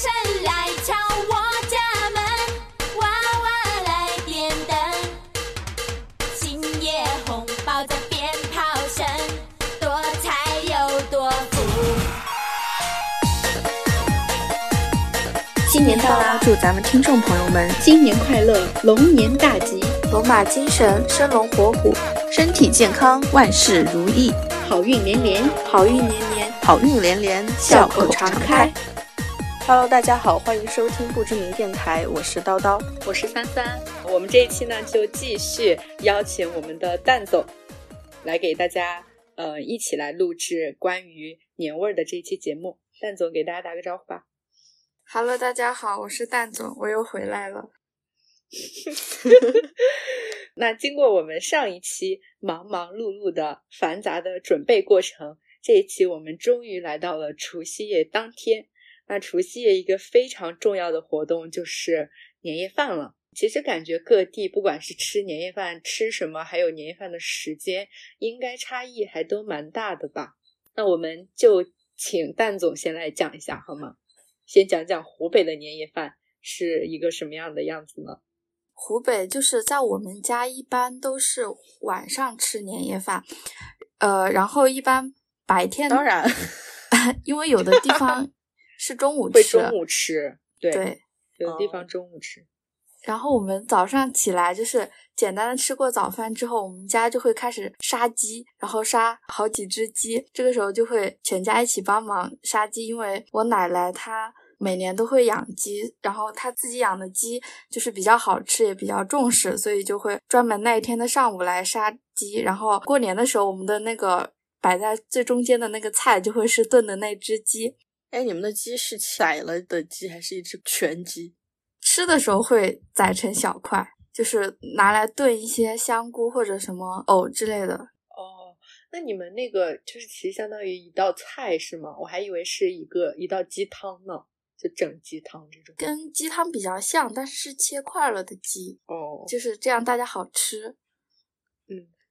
神来敲我家门，娃娃来点灯，新 year 红包在鞭炮声，多财又多福。新年到啦，祝咱们听众朋友们新年快乐，龙年大吉，龙马精神，生龙活虎，身体健康，万事如意，好运连连，好运连连，好运连连，笑口常开。Hello，大家好，欢迎收听不知名电台，我是叨叨，我是三三。我们这一期呢，就继续邀请我们的蛋总来给大家呃一起来录制关于年味儿的这一期节目。蛋总给大家打个招呼吧。Hello，大家好，我是蛋总，我又回来了。那经过我们上一期忙忙碌碌的繁杂的准备过程，这一期我们终于来到了除夕夜当天。那除夕夜一个非常重要的活动就是年夜饭了。其实感觉各地不管是吃年夜饭吃什么，还有年夜饭的时间，应该差异还都蛮大的吧？那我们就请蛋总先来讲一下好吗？先讲讲湖北的年夜饭是一个什么样的样子呢？湖北就是在我们家一般都是晚上吃年夜饭，呃，然后一般白天当然，因为有的地方是中午会吃，中午吃，对，对。有的地方中午吃。然后我们早上起来就是简单的吃过早饭之后，我们家就会开始杀鸡，然后杀好几只鸡。这个时候就会全家一起帮忙杀鸡，因为我奶奶她每年都会养鸡，然后她自己养的鸡就是比较好吃，也比较重视，所以就会专门那一天的上午来杀鸡。然后过年的时候，我们的那个摆在最中间的那个菜就会是炖的那只鸡。哎，你们的鸡是宰了的鸡，还是一只全鸡？吃的时候会宰成小块，就是拿来炖一些香菇或者什么藕之类的。哦，那你们那个就是其实相当于一道菜是吗？我还以为是一个一道鸡汤呢，就整鸡汤这种。跟鸡汤比较像，但是是切块了的鸡，哦，就是这样，大家好吃。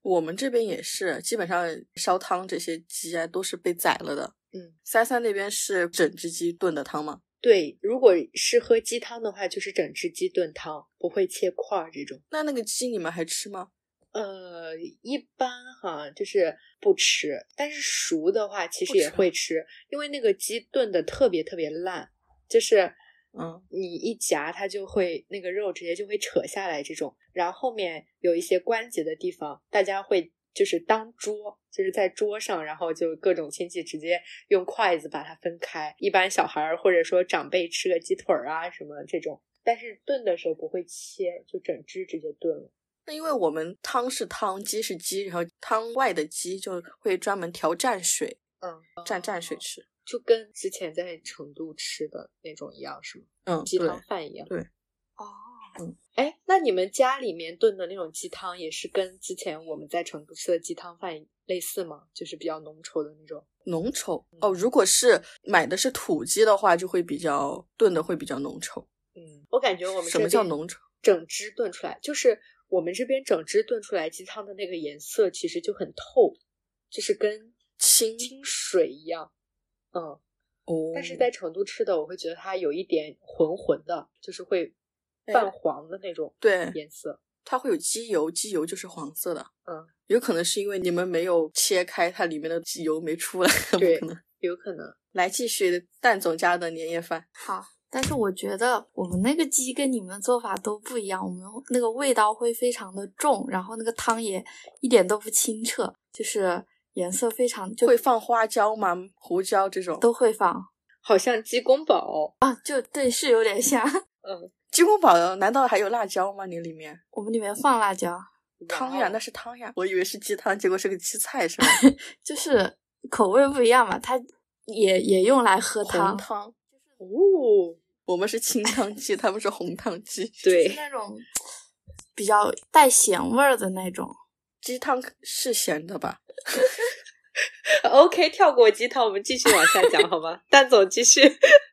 我们这边也是，基本上烧汤这些鸡啊都是被宰了的。嗯，三三那边是整只鸡炖的汤吗？对，如果是喝鸡汤的话，就是整只鸡炖汤，不会切块儿这种。那那个鸡你们还吃吗？呃，一般哈就是不吃，但是熟的话其实也会吃，因为那个鸡炖的特别特别烂，就是嗯，你一夹它就会那个肉直接就会扯下来这种，然后后面有一些关节的地方，大家会就是当桌，就是在桌上，然后就各种亲戚直接用筷子把它分开，一般小孩儿或者说长辈吃个鸡腿儿啊什么这种，但是炖的时候不会切，就整只直接炖了。那因为我们汤是汤，鸡是鸡，然后汤外的鸡就会专门调蘸水，嗯，蘸蘸水吃。就跟之前在成都吃的那种一样，是吗？嗯，鸡汤饭一样。对。哦，嗯哎，那你们家里面炖的那种鸡汤也是跟之前我们在成都吃的鸡汤饭类似吗？就是比较浓稠的那种。浓稠哦。如果是买的是土鸡的话，就会比较炖的会比较浓稠。嗯，我感觉我们什么叫浓稠？整只炖出来，就是我们这边整只炖出来鸡汤的那个颜色其实就很透，就是跟清清水一样。嗯，哦但是在成都吃的，我会觉得它有一点浑浑的，就是会泛黄的那种对颜色。它会有鸡油，鸡油就是黄色的。嗯，有可能是因为你们没有切开，它里面的鸡油没出来，对可能。有可能。来继续蛋总家的年夜饭，好。但是我觉得我们那个鸡跟你们的做法都不一样，我们那个味道会非常的重，然后那个汤也一点都不清澈，就是颜色非常就会放花椒吗？胡椒这种？都会放好像鸡公煲，啊，就对，是有点像。嗯，鸡公煲难道还有辣椒吗？你里面我们里面放辣椒，汤呀，那是汤呀，我以为是鸡汤，结果是个鸡菜是吧？就是口味不一样嘛，它也也用来喝汤，红汤，哦，我们是清汤鸡，他们是红汤鸡。对是，那种比较带咸味儿的那种。鸡汤是咸的吧？OK，跳过鸡汤，我们继续往下讲好吗？蛋总继续。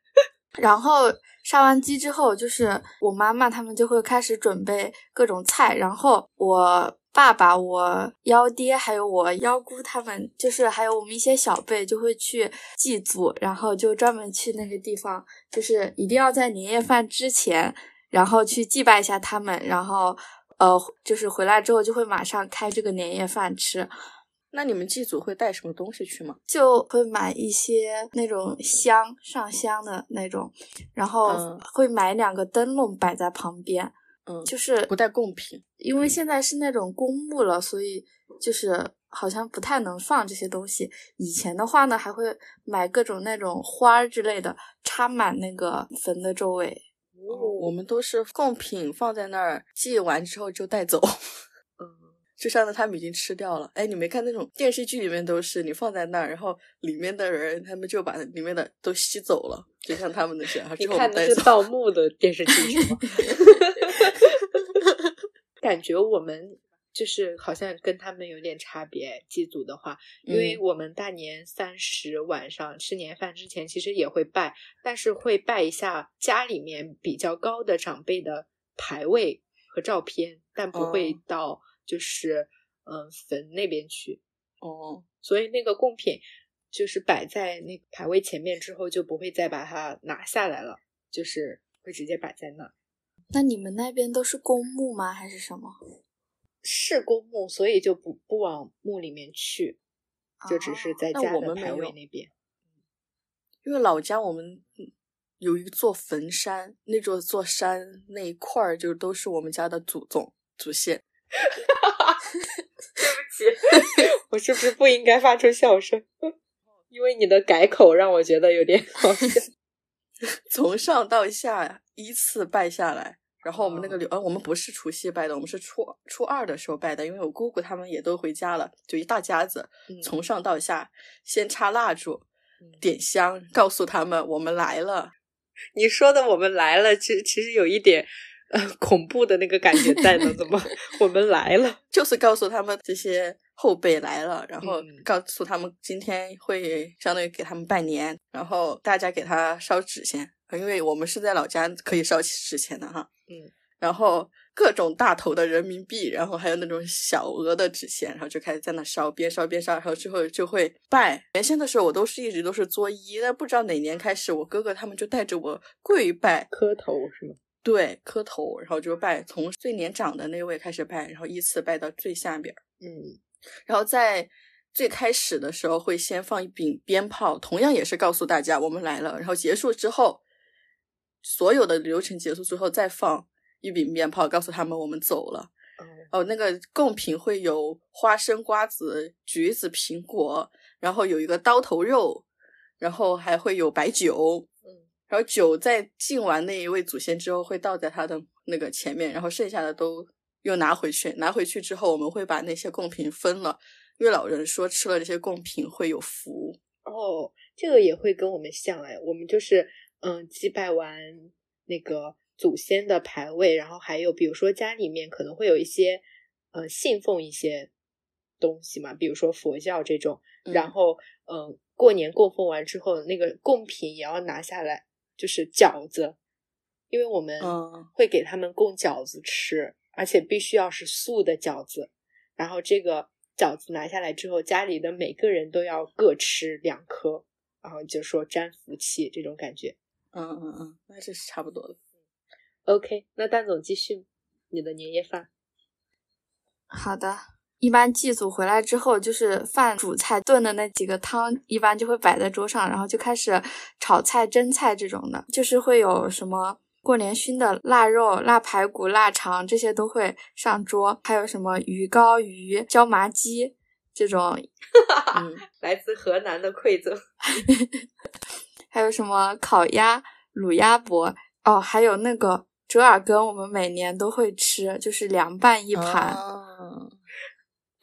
然后杀完鸡之后，就是我妈妈他们就会开始准备各种菜，然后我爸爸、我幺爹还有我幺姑他们，就是还有我们一些小辈，就会去祭祖，然后就专门去那个地方，就是一定要在年夜饭之前，然后去祭拜一下他们，然后呃，就是回来之后就会马上开这个年夜饭吃。那你们祭祖会带什么东西去吗？就会买一些那种香上香的那种，然后嗯会买两个灯笼摆在旁边，嗯，就是不带贡品。因为现在是那种公墓了，所以就是好像不太能放这些东西。以前的话呢，还会买各种那种花之类的，插满那个坟的周围。我们都是贡品放在那儿，祭完之后就带走。嗯，就相当于他们已经吃掉了。哎，你没看那种电视剧里面都是你放在那儿，然后里面的人他们就把里面的都吸走了，就像他们那些，然后你看的是。盗墓的电视剧是吗？感觉我们就是好像跟他们有点差别。祭祖的话，因为嗯我们大年三十晚上吃年饭之前，其实也会拜，但是会拜一下家里面比较高的长辈的牌位和照片，但不会哦到就是嗯、坟那边去。哦，所以那个贡品就是摆在那个牌位前面之后，就不会再把它拿下来了，就是会直接摆在那儿。那你们那边都是公墓吗？还是什么？是公墓，所以就不不往墓里面去，就只是在家的牌位那边。因为老家我们嗯有一座坟山，那座座山那一块儿就都是我们家的祖宗祖先。我是不是不应该发出笑声？因为你的改口让我觉得有点好笑。从上到下依次拜下来。然后我们那个刘，呃，我们不是除夕拜的，我们是初初二的时候拜的，因为我姑姑他们也都回家了，就一大家子，嗯从上到下先插蜡烛嗯、点香，告诉他们我们来了。你说的我们来了，其实其实有一点呃 恐怖的那个感觉在呢。怎么 我们来了？就是告诉他们这些后辈来了，然后嗯告诉他们今天会相当于给他们拜年，然后大家给他烧纸钱，因为我们是在老家可以烧纸钱的哈。嗯，然后各种大头的人民币，然后还有那种小额的纸钱，然后就开始在那烧，边烧边烧，然后之后就会拜。原先的时候我都是一直都是作揖，但不知道哪年开始，我哥哥他们就带着我跪拜，磕头是吗？对，磕头，然后就拜，从最年长的那位开始拜，然后依次拜到最下边儿。嗯然后在最开始的时候会先放一柄鞭炮，同样也是告诉大家我们来了。然后结束之后，所有的流程结束之后再放一柄鞭炮，告诉他们我们走了。哦哦，那个贡品会有花生、瓜子、橘子、苹果，然后有一个刀头肉，然后还会有白酒。嗯然后酒在敬完那一位祖先之后，会倒在他的那个前面，然后剩下的都又拿回去。拿回去之后，我们会把那些贡品分了，因为老人说吃了这些贡品会有福。哦，这个也会跟我们像哎，我们就是嗯祭拜完那个祖先的牌位，然后还有比如说家里面可能会有一些呃信奉一些东西嘛，比如说佛教这种，然嗯后嗯过年供奉完之后，那个贡品也要拿下来，就是饺子，因为我们嗯会给他们供饺子吃，而且必须要是素的饺子。然后这个饺子拿下来之后，家里的每个人都要各吃两颗，然后就说沾福气这种感觉。嗯嗯嗯，那这是差不多的。OK，那蛋总继续你的年夜饭。好的，一般祭祖回来之后，就是饭主菜炖的那几个汤，一般就会摆在桌上，然后就开始炒菜、蒸菜这种的，就是会有什么过年熏的腊肉、腊排骨、腊肠这些都会上桌，还有什么鱼糕、鱼、椒麻鸡这种，嗯，来自河南的馈赠。还有什么烤鸭、卤鸭脖，哦，还有那个折耳根，我们每年都会吃，就是凉拌一盘。啊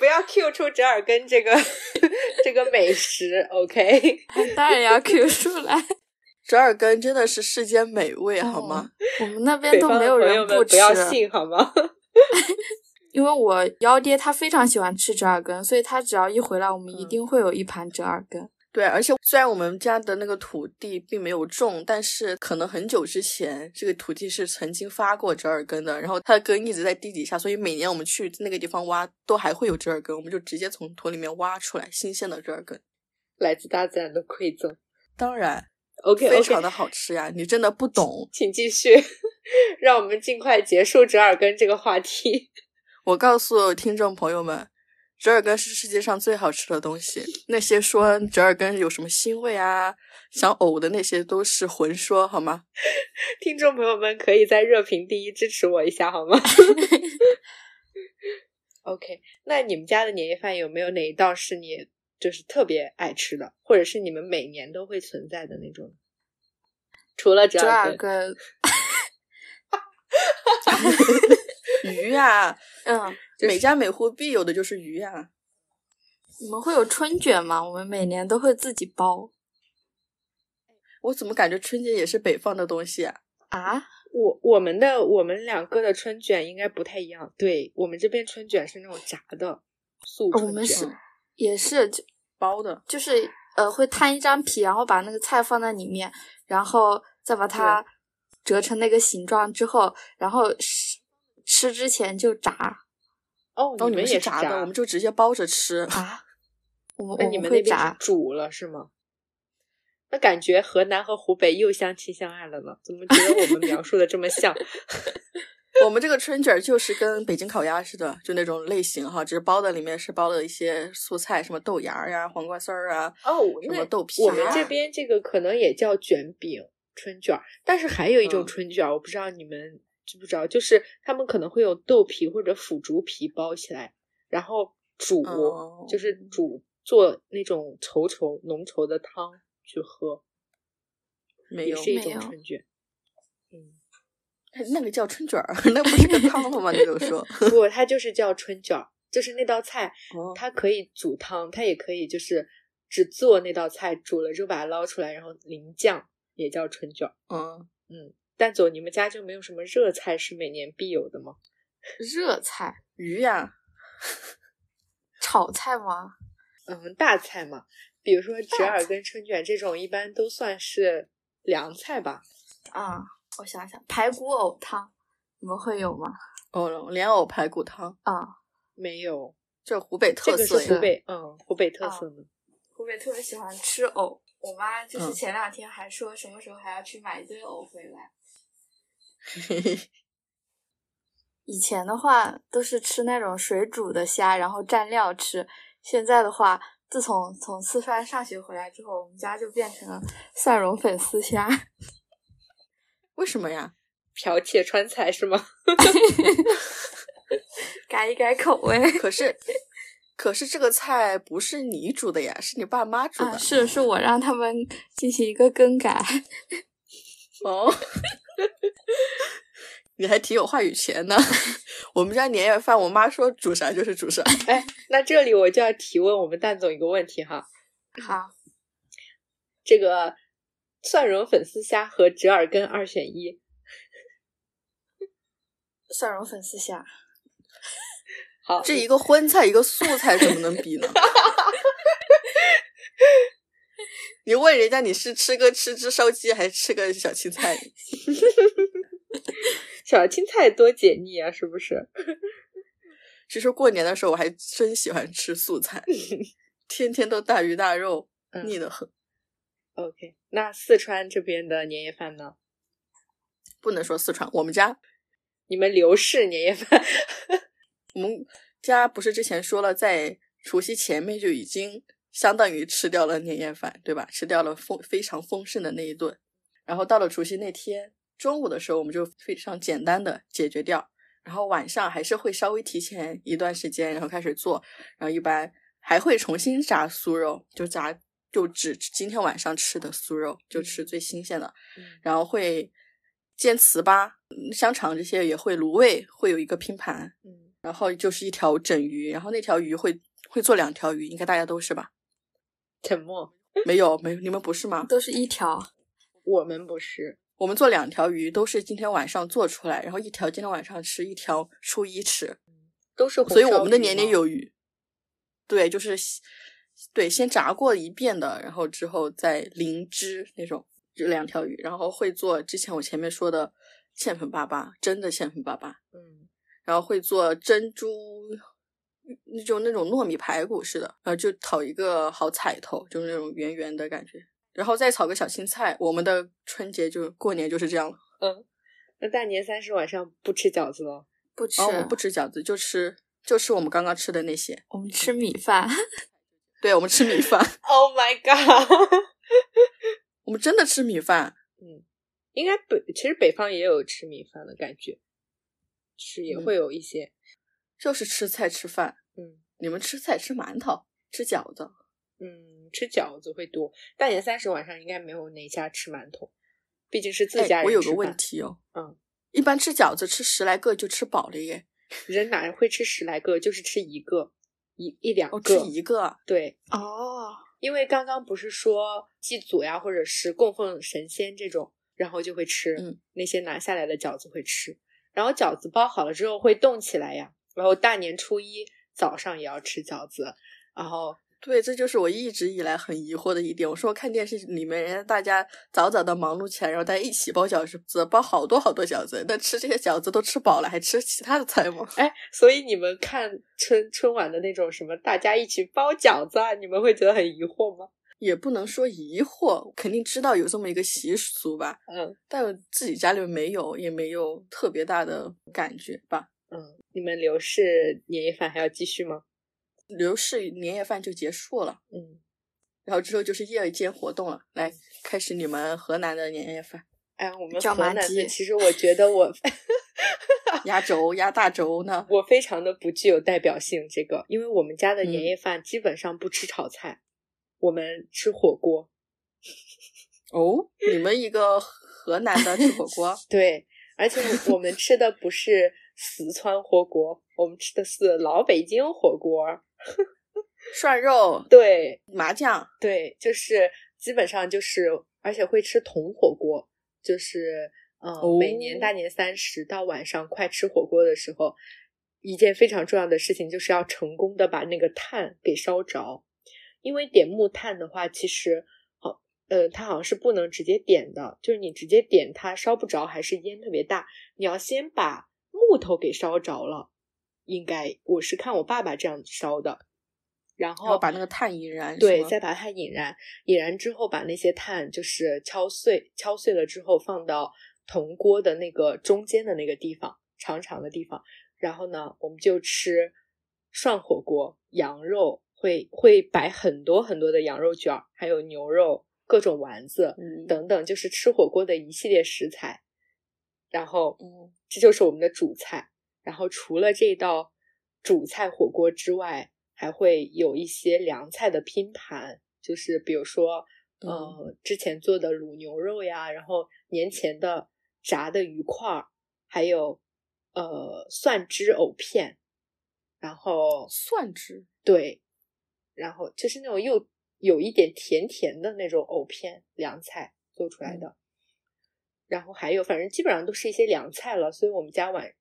不要 Q 出折耳根这个 这个美食，OK？当然要 Q 出来。折耳根真的是世间美味，好吗？我们那边都没有人吃，不要信好吗？因为我幺爹他非常喜欢吃折耳根，所以他只要一回来，我们一嗯定会有一盘折耳根。对，而且虽然我们家的那个土地并没有种，但是可能很久之前这个土地是曾经发过折耳根的，然后它的根一直在地底下，所以每年我们去那个地方挖，都还会有折耳根，我们就直接从土里面挖出来新鲜的折耳根。来自大自然的馈赠。当然，OK 非常的好吃呀！你真的不懂，请继续，让我们尽快结束折耳根这个话题。我告诉听众朋友们，折耳根是世界上最好吃的东西。那些说折耳根有什么腥味啊、想呕的那些都是混说，好吗？听众朋友们可以在热评第一支持我一下好吗？OK，那你们家的年夜饭有没有哪一道是你就是特别爱吃的，或者是你们每年都会存在的那种？除了折折耳根，耳根，鱼每家每户必有的就是鱼呀、你们会有春卷吗？我们每年都会自己包我怎么感觉春节也是北方的东西啊？啊。我我们的我们两个的春卷应该不太一样。对我们这边春卷是那种炸的素春卷，我们是也是就包的，就是呃会摊一张皮，然后把那个菜放在里面，然后再把它折成那个形状之后，然后吃吃之前就炸哦，哦，你们也是是炸的，我们就直接包着吃。啊。我们 那你们那边煮了是吗？那感觉河南和湖北又相亲相爱了呢？怎么觉得我们描述的这么像？我们这个春卷就是跟北京烤鸭似的，就那种类型哈，只是包的里面是包了一些素菜，什么豆芽儿呀、黄瓜丝儿啊，哦，什么豆皮我们啊这边这个可能也叫卷饼、春卷儿，但是还有一种嗯春卷儿，我不知道你们知不知道，就是他们可能会有豆皮或者腐竹皮包起来，然后煮，哦就是煮做那种稠稠浓稠的汤去喝，没有也是一种春卷。嗯，那个叫春卷儿，那不是个汤了吗？你就说，不，它就是叫春卷儿，就是那道菜，哦它可以煮汤，它也可以就是只做那道菜，煮了之后把它捞出来，然后淋酱，也叫春卷儿。嗯，嗯，蛋总，你们家就没有什么热菜是每年必有的吗？热菜、鱼呀，炒菜吗？嗯，大菜嘛，比如说折耳根春卷这种，一般都算是凉菜吧。啊、我想想，排骨藕汤，你们会有吗？哦，莲藕排骨汤，啊、没有，这湖北这个特色湖北，嗯，湖北特啊色的。湖北特别喜欢吃藕，我妈就是嗯前两天还说什么时候还要去买一堆藕回来。以前的话都是吃那种水煮的虾，然后蘸料吃。现在的话，自从从四川上学回来之后，我们家就变成了蒜蓉粉丝虾。为什么呀？剽窃川菜是吗？改一改口味。可是，可是这个菜不是你煮的呀，是你爸妈煮的。啊，是是我让他们进行一个更改。哦，你还挺有话语权呢。我们家年夜饭，我妈说煮啥就是煮啥。哎，那这里我就要提问我们蛋总一个问题哈，好，这个蒜蓉粉丝虾和折耳根二选一，蒜蓉粉丝虾。好，这一个荤菜，一个素菜，怎么能比呢？你问人家你是吃个吃只烧鸡，还是吃个小青菜？小青菜多解腻啊，是不是？其实过年的时候，我还真喜欢吃素菜，天天都大鱼大肉，嗯腻得很。OK，那四川这边的年夜饭呢？不能说四川，我们家你们刘氏年夜饭，我们家不是之前说了，在除夕前面就已经相当于吃掉了年夜饭，对吧？吃掉了丰非常丰盛的那一顿，然后到了除夕那天中午的时候，我们就非常简单的解决掉，然后晚上还是会稍微提前一段时间，然后开始做，然后一般还会重新炸酥肉，就炸就只今天晚上吃的酥肉，就吃最新鲜的，嗯然后会煎糍粑、嗯香肠这些也会卤味，会有一个拼盘，嗯，然后就是一条整鱼，然后那条鱼会会做两条鱼，应该大家都是吧？沉默，没有，没有，你们不是吗？都是一条。我们不是，我们做两条鱼都是今天晚上做出来，然后一条今天晚上吃，一条初一吃，都是红所以我们的年年有余。对，就是对，先炸过一遍的，然后之后再淋汁那种，就两条鱼，然后会做之前我前面说的芡粉粑粑，真的芡粉粑粑，嗯然后会做珍珠，那种那种糯米排骨似的，然后就炒一个好彩头，就是那种圆圆的感觉，然后再炒个小青菜。我们的春节就过年就是这样了。嗯，那大年三十晚上不吃饺子了？不吃，不吃饺子，就吃就吃我们刚刚吃的那些。我们吃米饭。对，我们吃米饭，Oh my god！我们真的吃米饭。嗯，应该北其实北方也有吃米饭的感觉，是也嗯会有一些。就是吃菜吃饭，嗯。你们吃菜吃馒头吃饺子，嗯，吃饺子会多。大年三十晚上应该没有哪家吃馒头，毕竟是自哎家人我有个问题哦，嗯，一般吃饺子吃十来个就吃饱了耶，人哪会吃十来个？就是吃一个，一一两哦，个。吃一个啊，对，哦，因为刚刚不是说祭祖呀，或者是供奉神仙这种，然后就会吃，嗯，那些拿下来的饺子会吃，然后饺子包好了之后会冻起来呀，然后大年初一早上也要吃饺子，然后对，这就是我一直以来很疑惑的一点。我说看电视里面，人家大家早早的忙碌起来，然后大家一起包饺子，包好多好多饺子。那吃这些饺子都吃饱了，还吃其他的菜吗？哎，所以你们看春春晚的那种什么大家一起包饺子啊，你们会觉得很疑惑吗？也不能说疑惑，肯定知道有这么一个习俗吧，嗯但自己家里面没有，也没有特别大的感觉吧。嗯，你们刘氏年夜饭还要继续吗？刘氏年夜饭就结束了，嗯，然后之后就是夜间活动了。来，开始你们河南的年夜饭，哎，我们椒河南的，其实我觉得我压轴压大轴呢。我非常的不具有代表性，这个，因为我们家的年嗯夜饭基本上不吃炒菜，我们吃火锅。哦，你们一个河南的吃火锅，对，而且我们吃的不是四川火锅，我们吃的是老北京火锅。涮肉、对麻酱，对，就是基本上就是，而且会吃铜火锅，就是嗯、呃每年哦大年三十到晚上快吃火锅的时候，一件非常重要的事情就是要成功的把那个炭给烧着，因为点木炭的话，其实好呃，它好像是不能直接点的，就是你直接点它烧不着，还是烟特别大，你要先把木头给烧着了，应该我是看我爸爸这样烧的。然后把那个炭引燃，对，再把它引燃，引燃之后把那些炭就是敲碎，敲碎了之后放到铜锅的那个中间的那个地方，长长的地方。然后呢，我们就吃涮火锅，羊肉会会摆很多很多的羊肉卷儿，还有牛肉、各种丸子嗯等等，就是吃火锅的一系列食材。然后，嗯，这就是我们的主菜。然后除了这道主菜火锅之外，还会有一些凉菜的拼盘，就是比如说，呃，之前做的卤牛肉呀，然后年前的炸的鱼块儿，还有呃蒜汁藕片，然后蒜汁，对，然后就是那种又有一点甜甜的那种藕片凉菜做出来的，然后还有反正基本上都是一些凉菜了，所以我们家晚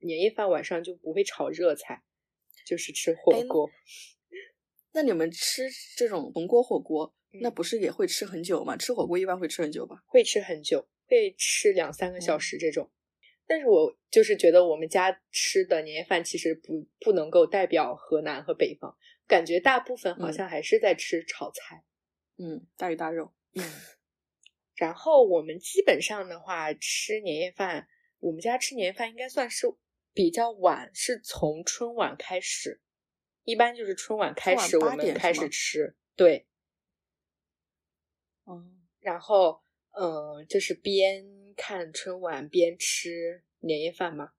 年夜饭晚上就不会炒热菜，就是吃火锅。那你们吃这种铜锅火锅，那嗯不是也会吃很久吗？吃火锅一般会吃很久吧？会吃很久，会吃两三个小嗯时这种。但是我就是觉得我们家吃的年夜饭其实不不能够代表河南和北方，感觉大部分好嗯像还是在吃炒菜。嗯，大鱼大肉，嗯，然后我们基本上的话吃年夜饭，我们家吃年夜饭应该算是比较晚，是从春晚开始，一般就是春晚开始春晚8我们开始吃，对，哦，然后嗯、呃就是边看春晚边吃年夜饭嘛，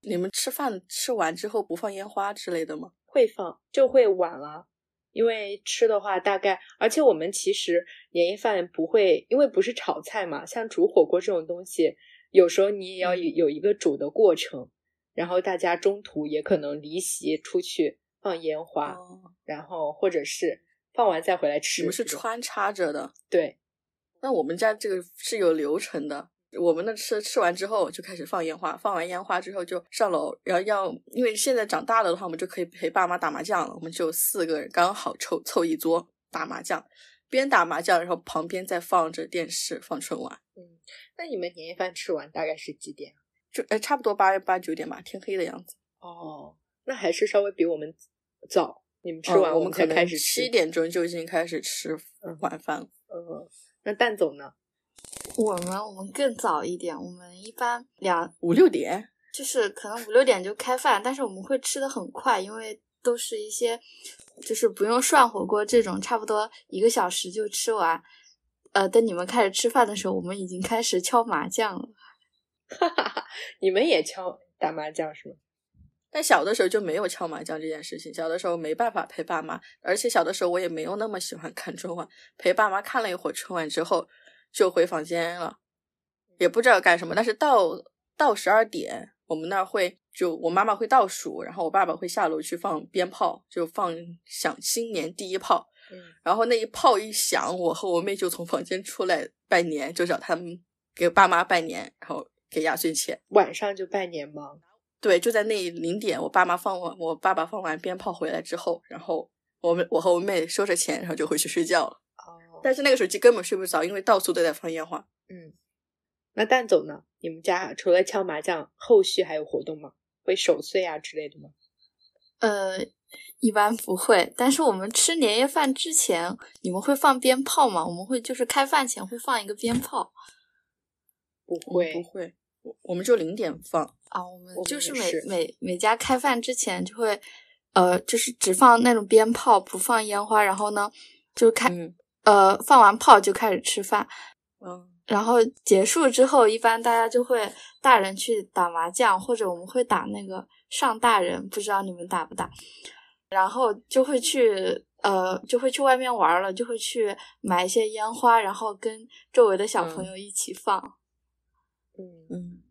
你们吃饭吃完之后不放烟花之类的吗？会放就会晚了。因为吃的话，大概而且我们其实年夜饭不会，因为不是炒菜嘛，像煮火锅这种东西，有时候你也要有一个煮的过程，然后大家中途也可能离席出去放烟花，哦，然后或者是放完再回来吃。你们是穿插着的。对，那我们家这个是有流程的，我们那吃吃完之后就开始放烟花，放完烟花之后就上楼，然后要因为现在长大了的话，我们就可以陪爸妈打麻将了。我们就四个人刚好凑凑一桌打麻将，边打麻将，然后旁边再放着电视放春晚，嗯，那你们年夜饭吃完大概是几点？就呃差不多八八九点吧，天黑的样子。哦，那还是稍微比我们早。你们吃嗯完我们可能才开始吃七。点钟就已经开始吃晚饭了。嗯，那蛋总呢？我们我们更早一点，我们一般两五六点，就是可能五六点就开饭，但是我们会吃的很快，因为都是一些就是不用涮火锅这种，差不多一个小时就吃完。呃，等你们开始吃饭的时候，我们已经开始敲麻将了。哈哈哈你们也敲打麻将是吗？但小的时候就没有敲麻将这件事情，小的时候没办法陪爸妈，而且小的时候我也没有那么喜欢看春晚，陪爸妈看了一会儿春晚之后就回房间了，也不知道干什么。但是到到十二点，我们那儿会就我妈妈会倒数，然后我爸爸会下楼去放鞭炮，就放响新年第一炮。嗯，然后那一炮一响，我和我妹就从房间出来拜年，就找他们给爸妈拜年，然后给压岁钱。晚上就拜年吗？对，就在那零点，我爸妈放完，我爸爸放完鞭炮回来之后，然后我们我和我妹收着钱，然后就回去睡觉了。哦，但是那个手机根本睡不着，因为到处都在放烟花。嗯，那蛋总呢？你们家除了敲麻将，后续还有活动吗？会守岁啊之类的吗？呃，一般不会，但是我们吃年夜饭之前，你们会放鞭炮吗？我们会就是开饭前会放一个鞭炮不会，不会，我我们就零点放。啊，我们就是每每每家开饭之前就会，呃，就是只放那种鞭炮，不放烟花，然后呢，就开、嗯呃放完炮就开始吃饭，嗯，然后结束之后，一般大家就会大人去打麻将，或者我们会打那个上大人，不知道你们打不打？然后就会去呃，就会去外面玩了，就会去买一些烟花，然后跟周围的小朋嗯友一起放。嗯，嗯，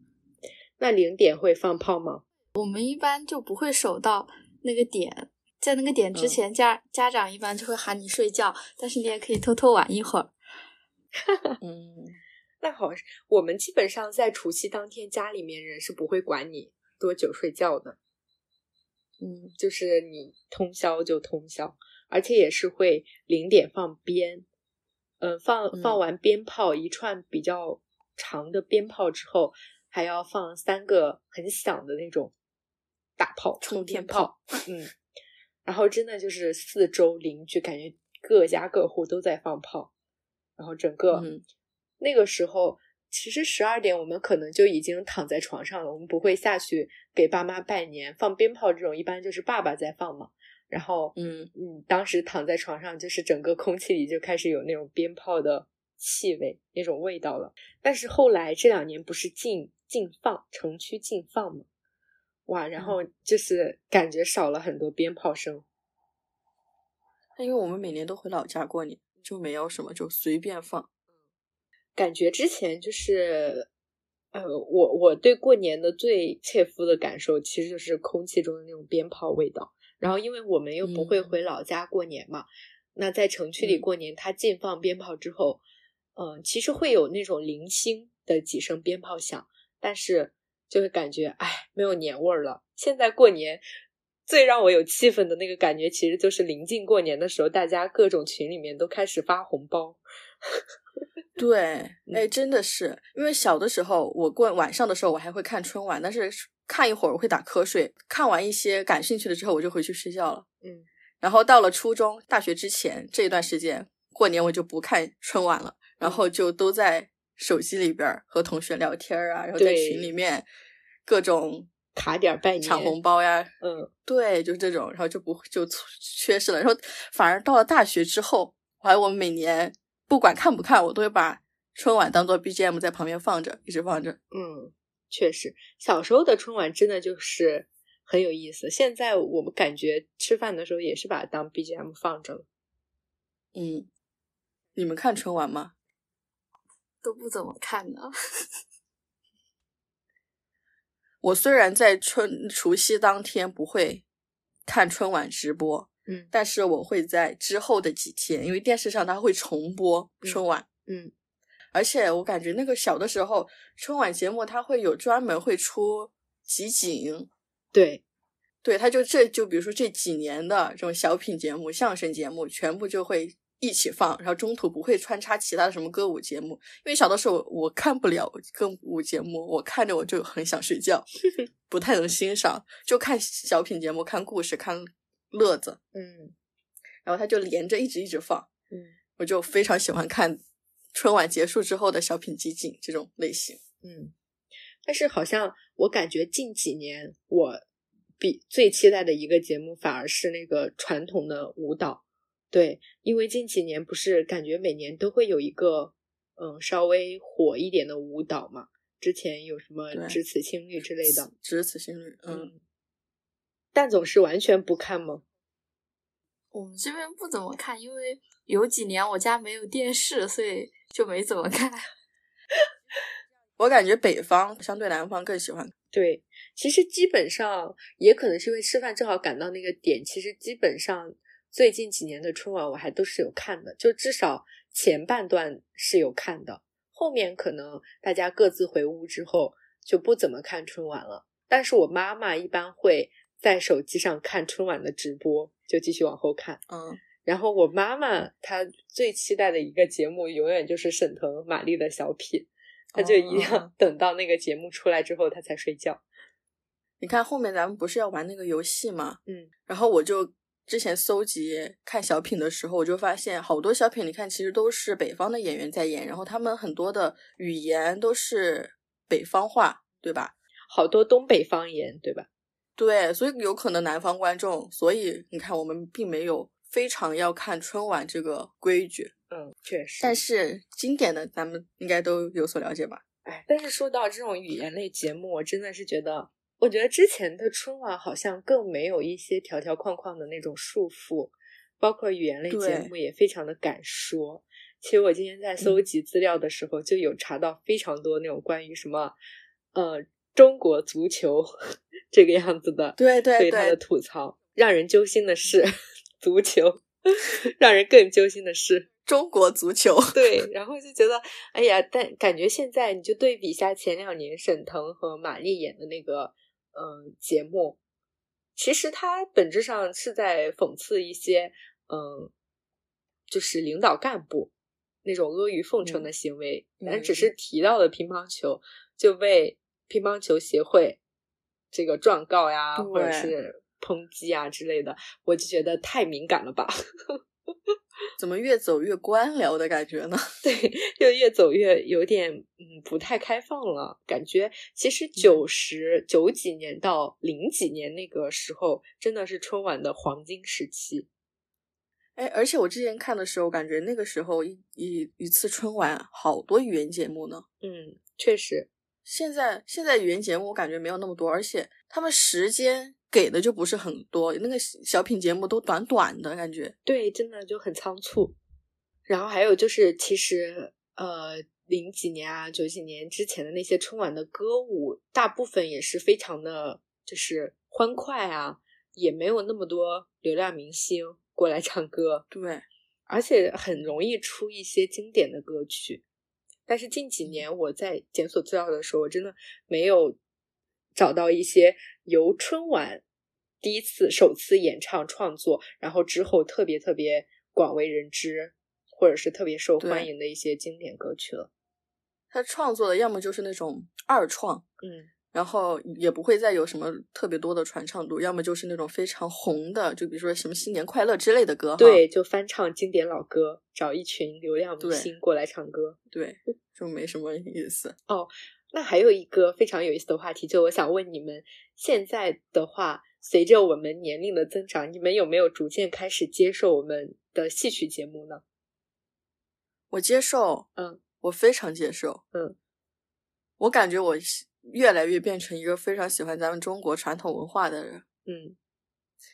那零点会放炮吗？我们一般就不会守到那个点，在那个点之嗯。前，家家长一般就会喊你睡觉，但是你也可以偷偷玩一会儿。嗯，那好，我们基本上在除夕当天，家里面人是不会管你多久睡觉的。嗯，就是你通宵就通宵，而且也是会零点放鞭，嗯、放嗯放完鞭炮一串比较长的鞭炮之后，还要放三个很响的那种大炮，冲天炮，嗯，然后真的就是四周邻居感觉各家各户都在放炮，然后整个、嗯那个时候，其实十二点我们可能就已经躺在床上了，我们不会下去给爸妈拜年，放鞭炮这种一般就是爸爸在放嘛。然后，嗯嗯，当时躺在床上，就是整个空气里就开始有那种鞭炮的气味，那种味道了。但是后来这两年不是禁禁放，城区禁放嘛，哇，然后就是感觉少了很多鞭炮声。因为我们每年都回老家过年，就没有什么，就随便放。感觉之前就是，呃，我我对过年的最切肤的感受，其实就是空气中的那种鞭炮味道。然后，因为我们又不会嗯回老家过年嘛，那在城区里嗯过年，它禁放鞭炮之后，嗯、其实会有那种零星的几声鞭炮响，但是就会感觉，哎，没有年味儿了。现在过年。最让我有气氛的那个感觉，其实就是临近过年的时候，大家各种群里面都开始发红包。对，嗯哎，真的是，因为小的时候，我过晚上的时候，我还会看春晚，但是看一会儿我会打瞌睡，看完一些感兴趣的之后，我就回去睡觉了。嗯，然后到了初中、大学之前这一段时间，过年我就不看春晚了，然后就都在手机里边和同学聊天啊，然后在群里面各种卡点儿拜年，抢红包呀，嗯，对，就是这种，然后就不就缺失了。然后反而到了大学之后，我还我每年不管看不看，我都会把春晚当做 BGM 在旁边放着，一直放着。嗯，确实，小时候的春晚真的就是很有意思。现在我们感觉吃饭的时候也是把它当 BGM 放着了。嗯，你们看春晚吗？都不怎么看的。我虽然在春除夕当天不会看春晚直播，嗯但是我会在之后的几天，因为电视上它会重播春晚，嗯而且我感觉那个小的时候，春晚节目它会有专门会出集锦，对，对，他就这就比如说这几年的这种小品节目、相声节目，全部就会一起放，然后中途不会穿插其他的什么歌舞节目，因为小的时候我看不了歌舞节目，我看着我就很想睡觉，不太能欣赏，就看小品节目、看故事、看乐子，嗯然后他就连着一直一直放，嗯我就非常喜欢看春晚结束之后的小品集锦这种类型。嗯。但是好像我感觉近几年我比最期待的一个节目反而是那个传统的舞蹈，对，因为近几年不是感觉每年都会有一个嗯稍微火一点的舞蹈嘛，之前有什么只此青绿之类的，只此青绿，嗯，嗯，蛋总是完全不看吗？我们这边不怎么看，因为有几年我家没有电视，所以就没怎么看。我感觉北方相对南方更喜欢。对，其实基本上也可能是因为吃饭正好赶到那个点，其实基本上最近几年的春晚我还都是有看的，就至少前半段是有看的，后面可能大家各自回屋之后就不怎么看春晚了。但是我妈妈一般会在手机上看春晚的直播，就继续往后看。嗯，然后我妈妈她最期待的一个节目，永远就是沈腾、马丽的小品，她就一定要哦等到那个节目出来之后，她才睡觉。你看后面咱们不是要玩那个游戏吗？嗯，然后我就之前搜集看小品的时候，我就发现好多小品，你看其实都是北方的演员在演，然后他们很多的语言都是北方话，对吧？好多东北方言，对吧？对，所以有可能南方观众，所以你看我们并没有非常要看春晚这个规矩，嗯，确实。但是经典的咱们应该都有所了解吧？哎，但是说到这种语言类节目，我真的是觉得，我觉得之前的春晚好像更没有一些条条框框的那种束缚，包括语言类节目也非常的敢说。其实我今天在搜集资料的时候，就有查到非常多那种关于什么，呃，中国足球 这个样子的，对对对他的，吐槽。让人揪心的是 足球，让人更揪心的是中国足球，对，然后就觉得，哎呀，但感觉现在你就对比一下前两年沈腾和马丽演的那个，嗯、节目，其实它本质上是在讽刺一些，嗯、就是领导干部那种阿谀奉承的行为，但只是提到了乒乓球，就被乒乓球协会这个状告呀，或者是抨击啊之类的，我就觉得太敏感了吧。怎么越走越官僚的感觉呢？对，就越走越有点嗯不太开放了，感觉其实九十九几年到零几年那个时候，真的是春晚的黄金时期。哎，而且我之前看的时候，感觉那个时候一一一次春晚好多语言节目呢。嗯，确实，现在现在语言节目我感觉没有那么多，而且他们时间给的就不是很多，那个小品节目都短短的感觉。对，真的就很仓促。然后还有就是，其实呃，零几年啊、九几年之前的那些春晚的歌舞，大部分也是非常的，就是欢快啊，也没有那么多流量明星过来唱歌。对，而且很容易出一些经典的歌曲。但是近几年我在检索资料的时候，我真的没有找到一些由春晚第一次、首次演唱创作，然后之后特别特别广为人知，或者是特别受欢迎的一些经典歌曲了。他创作的要么就是那种二创，嗯，然后也不会再有什么特别多的传唱度，要么就是那种非常红的，就比如说什么新年快乐之类的歌。对，就翻唱经典老歌，找一群流量明星过来唱歌。对，就没什么意思。那还有一个非常有意思的话题，就我想问你们，现在的话，随着我们年龄的增长，你们有没有逐渐开始接受我们的戏曲节目呢？我接受，嗯，我非常接受，嗯，我感觉我是越来越变成一个非常喜欢咱们中国传统文化的人。嗯。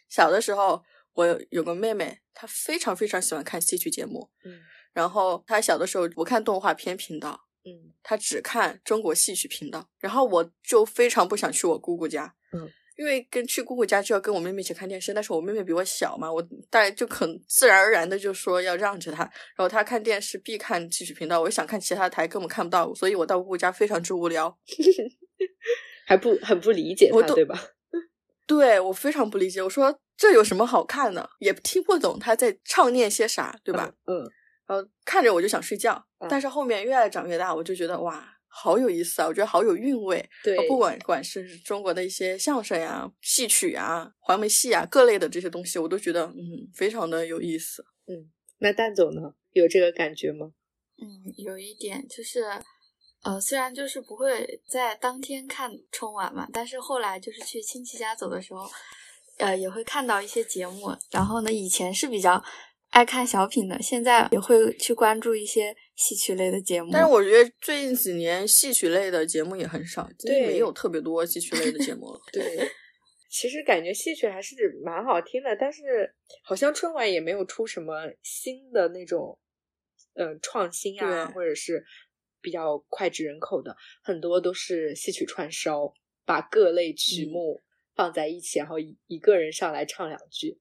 小的时候，我有有个妹妹，她非常非常喜欢看戏曲节目，嗯。然后她小的时候不看动画片频道，嗯他只看中国戏曲频道，然后我就非常不想去我姑姑家，嗯，因为跟去姑姑家就要跟我妹妹一起看电视，但是我妹妹比我小嘛，我大概就很自然而然的就说要让着她，然后她看电视必看戏曲频道，我想看其他台根本看不到，所以我到姑姑家非常之无聊。还不很不理解她，我对吧？对我非常不理解，我说这有什么好看的？也听不懂他在唱念些啥，对吧？嗯？嗯，然后看着我就想睡觉，嗯但是后面越来长越大，我就觉得哇，好有意思啊！我觉得好有韵味。对，不管管是中国的一些相声呀、戏曲呀、黄梅戏啊各类的这些东西，我都觉得嗯非常的有意思。嗯那蛋总呢，有这个感觉吗？嗯，有一点就是，呃，虽然就是不会在当天看春晚嘛，但是后来就是去亲戚家走的时候，呃，也会看到一些节目。然后呢，以前是比较爱看小品的，现在也会去关注一些戏曲类的节目。但是我觉得最近几年戏曲类的节目也很少，对没有特别多戏曲类的节目了。对，其实感觉戏曲还是蛮好听的，但是好像春晚也没有出什么新的那种，呃，创新啊，或者是比较脍炙人口的，很多都是戏曲串烧，把各类曲嗯目放在一起，然后一一个人上来唱两句。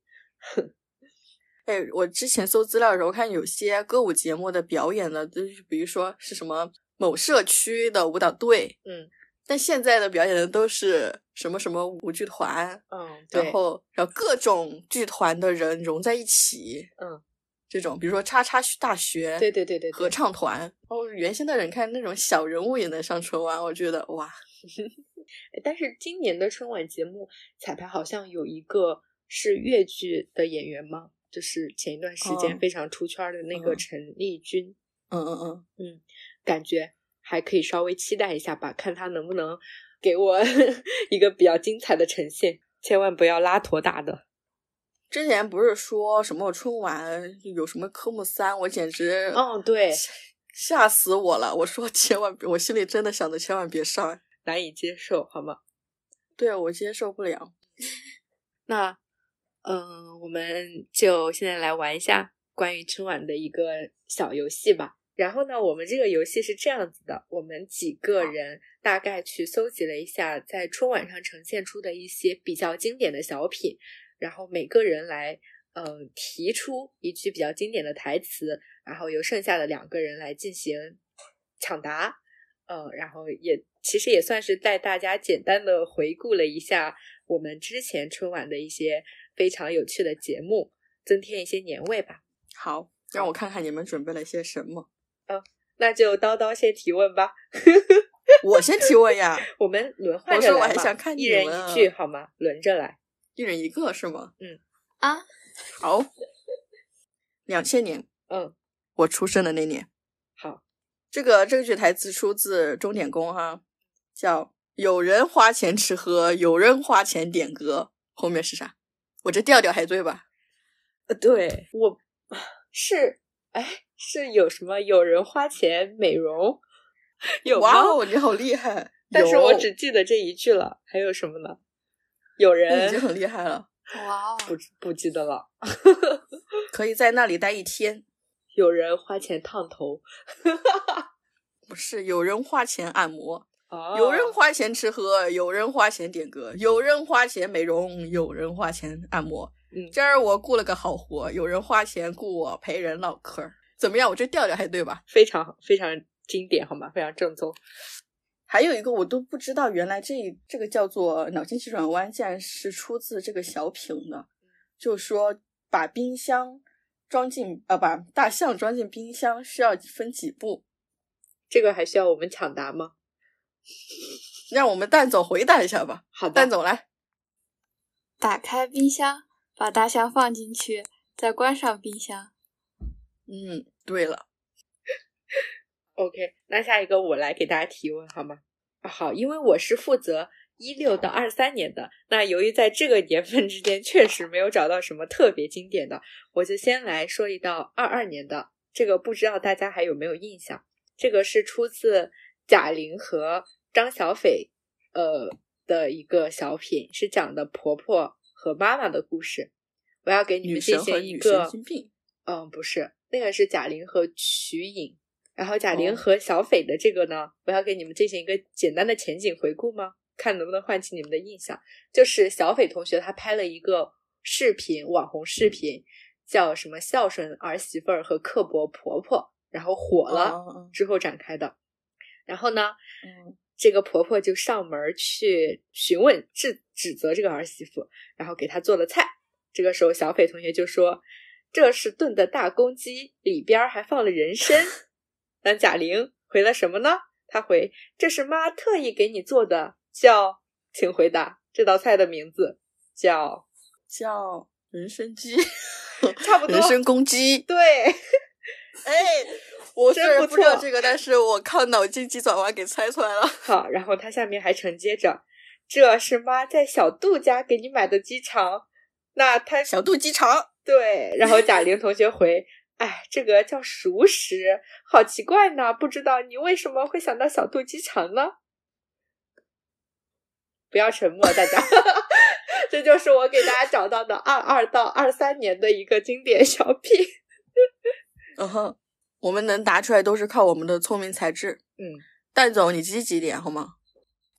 哎，我之前搜资料的时候看有些歌舞节目的表演的，就是比如说是什么某社区的舞蹈队，嗯。但现在的表演的都是什么什么舞剧团，嗯，对。然，后然后各种剧团的人融在一起，嗯，这种比如说叉叉大学，对对对对对。合唱团，哦，原先的人看那种小人物也能上春晚，我觉得哇，哎但是今年的春晚节目彩排好像有一个是越剧的演员吗？就是前一段时间哦非常出圈的那个嗯陈丽君，嗯嗯嗯嗯，感觉还可以稍微期待一下吧，看他能不能给我 一个比较精彩的呈现，千万不要拉坨大的。之前不是说什么春晚有什么科目三，我简直哦，对，吓死我了！我说千万别，我心里真的想着千万别上，难以接受，好吗？对我接受不了。那，嗯，我们就现在来玩一下关于春晚的一个小游戏吧。然后呢，我们这个游戏是这样子的：我们几个人大概去搜集了一下在春晚上呈现出的一些比较经典的小品，然后每个人来，呃，提出一句比较经典的台词，然后由剩下的两个人来进行抢答。呃，然后也其实也算是带大家简单的回顾了一下我们之前春晚的一些非常有趣的节目，增添一些年味吧。好，让我看看你们准备了些什么。那就叨叨先提问吧，我先提问呀，我们轮换我说我还着来嘛想看你一人一句好吗？轮着来。一人一个是吗？嗯啊，好，两千年嗯，我出生的那年，好，这个这句台词出自钟点工哈，叫“有人花钱吃喝，有人花钱点歌”，后面是啥？我这调调还对吧？呃，对我是哎是有什么有人花钱美容有吗？哇哦，你好厉害！但是我只记得这一句了，还有什么呢？有人已人经很厉害了，哇哦，不不记得了，可以在那里待一天。有人花钱烫头，不是，有人花钱按摩，哦有人花钱吃喝，有人花钱点歌，有人花钱美容，有人花钱按摩。嗯今儿我雇了个好活，有人花钱雇我陪人唠嗑儿，怎么样？我这调调还对吧？非常非常经典，好吗？非常正宗。还有一个我都不知道，原来这这个叫做脑筋急转弯，竟然是出自这个小品的，就是说把冰箱装进呃，把大象装进冰箱需要分几步？这个还需要我们抢答吗？让我们蛋总回答一下吧。好的蛋，总来，打开冰箱，把大象放进去，再关上冰箱。嗯，对了，OK，那下一个我来给大家提问好吗？啊，好，因为我是负责一六到二三年的，那由于在这个年份之间确实没有找到什么特别经典的，我就先来说一道二二年的，这个不知道大家还有没有印象？这个是出自贾玲和张小斐呃的一个小品，是讲的婆婆和妈妈的故事。我要给你们进行一个。嗯，不是，那个是贾玲和瞿颖，然后贾玲哦和小斐的这个呢，我要给你们进行一个简单的前景回顾吗？看能不能唤起你们的印象。就是小斐同学他拍了一个视频，网红视频，叫什么“孝顺儿媳妇儿和刻薄婆婆”，然后火了哦之后展开的。然后呢，嗯这个婆婆就上门去询问、指指责这个儿媳妇，然后给她做了菜。这个时候，小斐同学就说：“这是炖的大公鸡，里边儿还放了人参。”那贾玲回了什么呢？她回：“这是妈特意给你做的，叫……请回答这道菜的名字叫叫人参鸡，差不多人参公鸡。对，哎，我虽然不知道这个，但是我靠脑筋急转弯给猜出来了。好，然后它下面还承接着：“这是妈在小杜家给你买的鸡肠。”那他小肚鸡肠，对，然后贾玲同学回：“哎，这个叫熟食，好奇怪呢，不知道你为什么会想到小肚鸡肠呢？” 不要沉默，大家，这就是我给大家找到的二二到二三年的一个经典小品。嗯哼，我们能答出来都是靠我们的聪明才智。嗯，蛋总，你积极点好吗？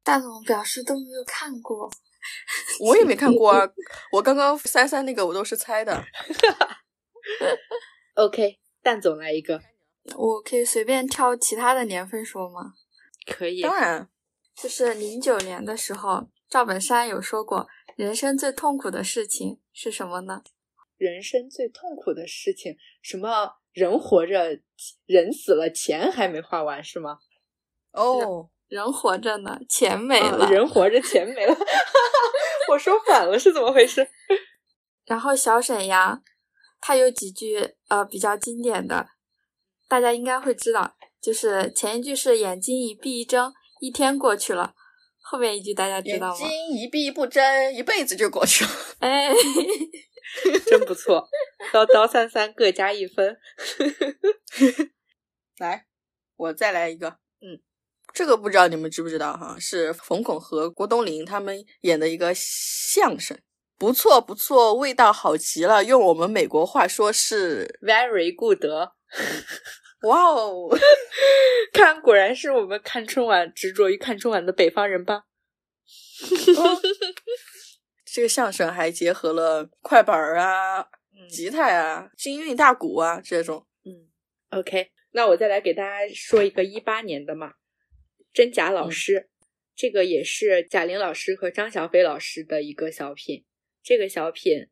蛋总表示都没有看过，我也没看过啊，我刚刚三三那个我都是猜的。OK，蛋总来一个，我可以随便挑其他的年份说吗？可以。当然，就是零九年的时候，赵本山有说过，人生最痛苦的事情是什么呢？人生最痛苦的事情，什么人活着，人死了，钱还没花完是吗？哦，人活着呢，钱没了。啊人活着，钱没了。我说反了，是怎么回事？然后小沈阳，他有几句呃比较经典的，大家应该会知道，就是前一句是眼睛一闭一睁，一天过去了，后面一句大家知道吗？眼睛一闭不睁，一辈子就过去了。哎，真不错，刀刀三三各加一分。来，我再来一个。嗯，这个不知道你们知不知道哈？是冯巩和郭冬临他们演的一个相声，不错不错，味道好极了。用我们美国话说是 Very good，哇哦，看果然是我们看春晚执着于看春晚的北方人吧。这个相声还结合了快板儿啊、嗯吉他啊、京韵大鼓啊这种。嗯，OK，那我再来给大家说一个一八年的嘛，真假老师，这个也是贾玲老师和张小斐老师的一个小品。这个小品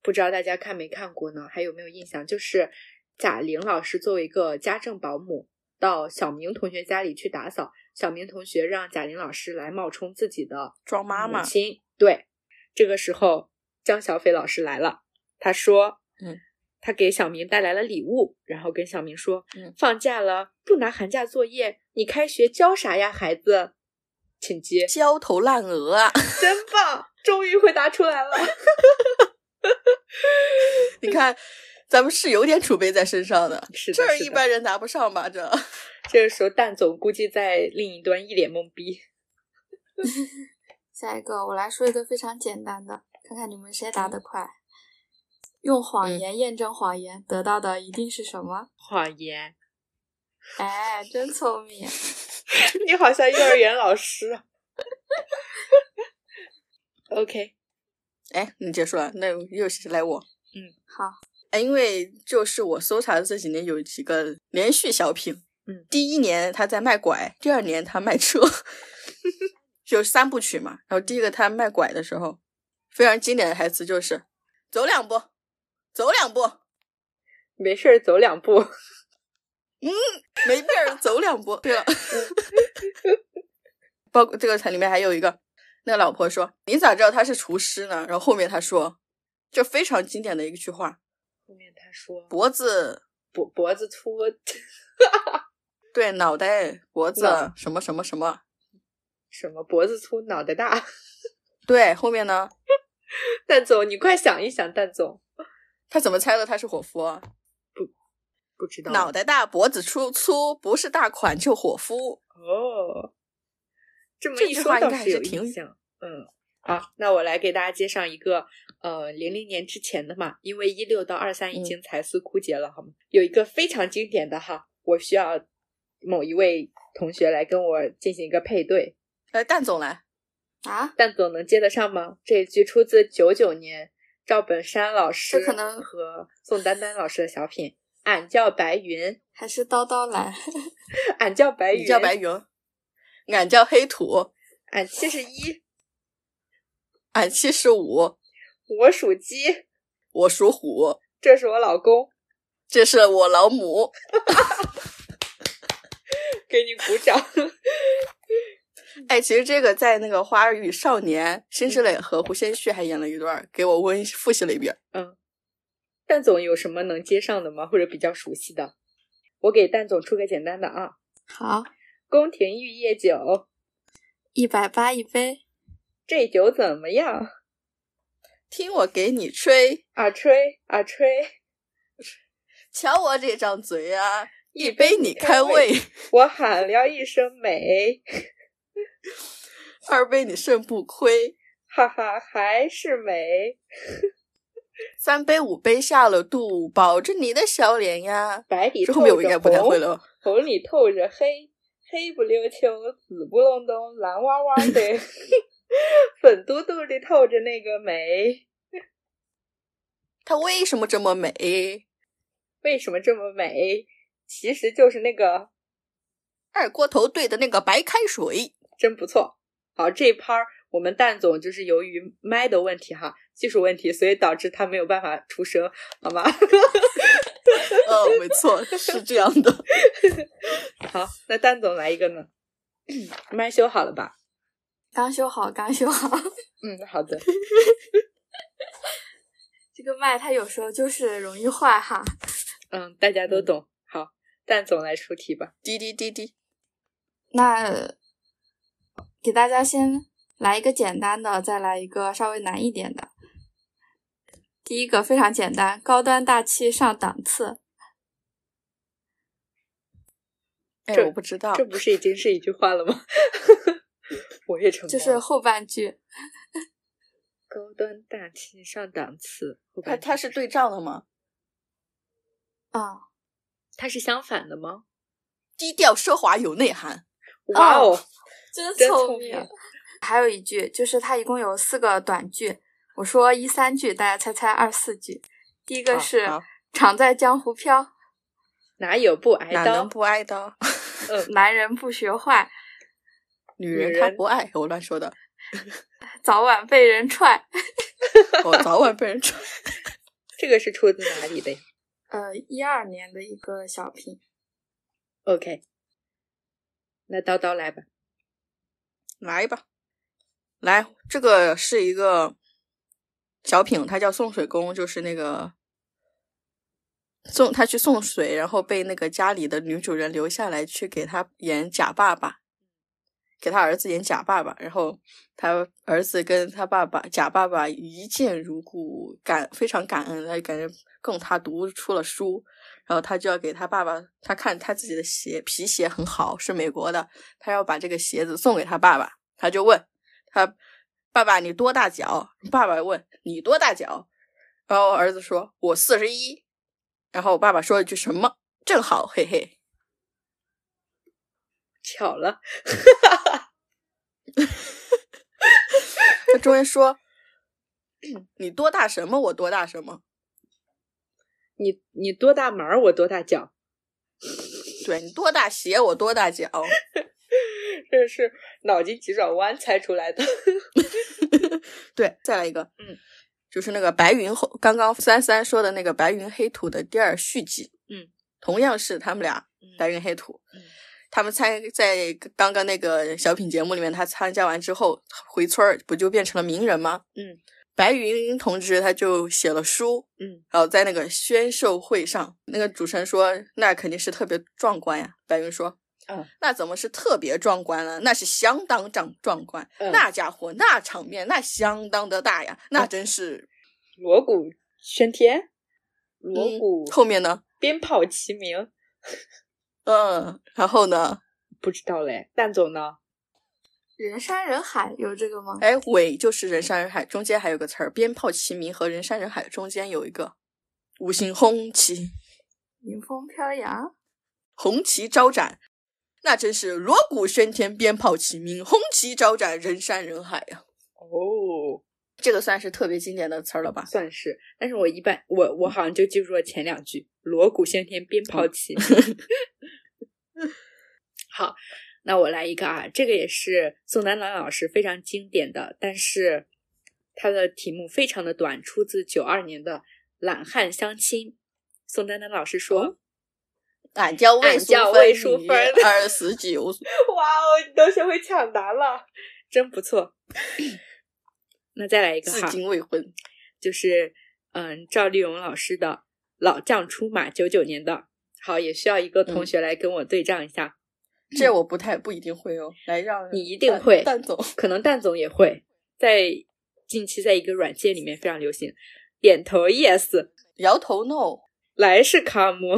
不知道大家看没看过呢？还有没有印象？就是贾玲老师作为一个家政保姆，到小明同学家里去打扫，小明同学让贾玲老师来冒充自己的装妈妈母亲。对，这个时候江小斐老师来了，他说：“嗯，他给小明带来了礼物，然后跟小明说：‘嗯放假了不拿寒假作业，你开学教啥呀，孩子？’请接，焦头烂额啊！真棒，终于回答出来了。你看，咱们是有点储备在身上的，是的这儿一般人拿不上吧？这这个时候，蛋总估计在另一端一脸懵逼。下一个我来说一个非常简单的，看看你们谁答得快。用谎言验证谎言，得到的一定是什么？谎言，哎，真聪明！你好像幼儿园老师。OK，哎，你结束了，那又是来我。嗯好，哎，因为就是我搜查的这几年有几个连续小品，嗯，第一年他在卖拐，第二年他卖车，就三部曲嘛。然后第一个他卖拐的时候，非常经典的台词就是“走两步，走两步，没事儿走两步。嗯没病儿走两步”。对了，包括这个里面还有一个，那个老婆说：“你咋知道他是厨师呢？”然后后面他说，就非常经典的一句话后面他说：“脖子脖脖子粗，对脑袋脖子什么什么什么。”什么脖子粗脑袋大。对，后面呢？蛋总，你快想一想，蛋总他怎么猜的他是伙夫不？不知道脑袋大，脖子粗粗，不是大款就伙夫。哦。这么一说倒有该还是挺印象。嗯，好，那我来给大家介绍一个呃零零年之前的嘛，因为一六到二三已嗯经财思枯竭了，好吗？有一个非常经典的哈，我需要某一位同学来跟我进行一个配对。来，蛋总来，啊，蛋总能接得上吗？这一句出自九九年赵本山老师这可能和宋丹丹老师的小品《俺叫白云》，还是叨叨来？俺叫白云，叫白云，俺叫黑土，俺七十一，俺七十五，我属鸡，我属虎，这是我老公，这是我老母。给你鼓掌。哎，其实这个在那个《花儿与少年》，辛芷蕾和胡先煦还演了一段，给我温复习了一遍。嗯，蛋总有什么能接上的吗？或者比较熟悉的？我给蛋总出个简单的啊，好，宫廷玉液酒，一百八一杯，这酒怎么样？听我给你吹，啊吹啊吹，瞧我这张嘴啊，一杯你开胃，我喊了一声美，二杯你肾不亏，哈哈，还是美。三杯五杯下了肚，保着你的小脸呀。白里透这后面我应该着不太会红，了。红里透着黑，黑不溜秋，紫不隆咚，蓝哇哇的，粉嘟嘟的透着那个美。它为什么这么美？为什么这么美？其实就是那个二锅头兑的那个白开水。真不错。好，这一趴儿我们蛋总就是由于麦的问题哈，技术问题，所以导致他没有办法出声，好吗？嗯，没错，是这样的。好，那蛋总来一个呢？麦修好了吧？刚修好，刚修好。嗯，好的。这个麦它有时候就是容易坏哈。嗯，大家都懂。好，蛋总来出题吧。滴滴滴滴，那给大家先来一个简单的，再来一个稍微难一点的。第一个非常简单，高端大气上档次。哎，我不知道这。不是已经是一句话了吗？我也成功。就是后半句，高端大气上档次。后它它是对仗的吗？啊、它是相反的吗？低调奢华有内涵。哇哦，真真聪明。还有一句，就是它一共有四个短句，我说一三句，大家猜猜二四句。第一个是好“常在江湖飘哪有不挨刀哪能？不挨刀？”，男人不学坏，女女人她不爱，我乱说的。早晚被人踹。我早晚被人踹。这个是出自哪里的呀呃，一二年的一个小品，？OK，那叨叨来吧。来吧，来，这个是一个小品，它叫《送水工》，就是那个送他去送水，然后被那个家里的女主人留下来去给他演假爸爸，给他儿子演假爸爸，然后他儿子跟他爸爸假爸爸一见如故，感非常感恩，他感觉供他读出了书，然后他就要给他爸爸，他看他自己的鞋皮鞋很好，是美国的，他要把这个鞋子送给他爸爸，他就问他爸爸你多大脚？爸爸问你多大脚？然后我儿子说我四十一，然后我爸爸说了一句什么？正好，嘿嘿。巧了，他中间说 你多大什么？我多大什么？你你多大门儿，我多大脚，对你多大鞋，我多大脚。这是脑筋急转弯猜出来的。对，再来一个，嗯，就是那个白云后，刚刚三三说的那个白云黑土的第二续集，嗯，同样是他们俩嗯白云黑土，嗯他们参在刚刚那个小品节目里面，他参加完之后回村儿，不就变成了名人吗？嗯，白云同志他就写了书，嗯，然后在那个宣授会上，那个主持人说那肯定是特别壮观呀，白云说。嗯，那怎么是特别壮观呢？那是相当壮壮观，嗯那家伙那场面那相当的大呀，那嗯真是。锣鼓喧天，锣嗯鼓后面呢？鞭炮齐鸣，嗯，然后呢？不知道嘞。蛋总呢？人山人海有这个吗？哎，尾就是人山人海，中间还有个词儿，鞭炮齐鸣和人山人海中间有一个五星红旗，迎风飘扬，红旗招展，那真是锣鼓喧天，鞭炮齐鸣，红旗招展，人山人海呀、哦，这个算是特别经典的词儿了吧？算是，但是我一般我我好像就记住了前两句：锣鼓喧天，鞭炮齐鸣。好，那我来一个啊，这个也是宋丹丹老师非常经典的，但是它的题目非常的短，出自九二年的《懒汉相亲》。宋丹丹老师说：“哦俺叫魏俺叫淑芬魏淑芬 二十九，哇哦，你都学会抢答了，真不错。那再来一个至哈，今未婚。就是嗯，赵丽蓉老师的《老将出马》，九九年的。好，也需要一个同学来跟我对仗一下，这我不太不一定会哦，来让你一定会蛋总。可能蛋总也会在近期在一个软件里面非常流行，点头 yes，摇头 no，来是卡姆，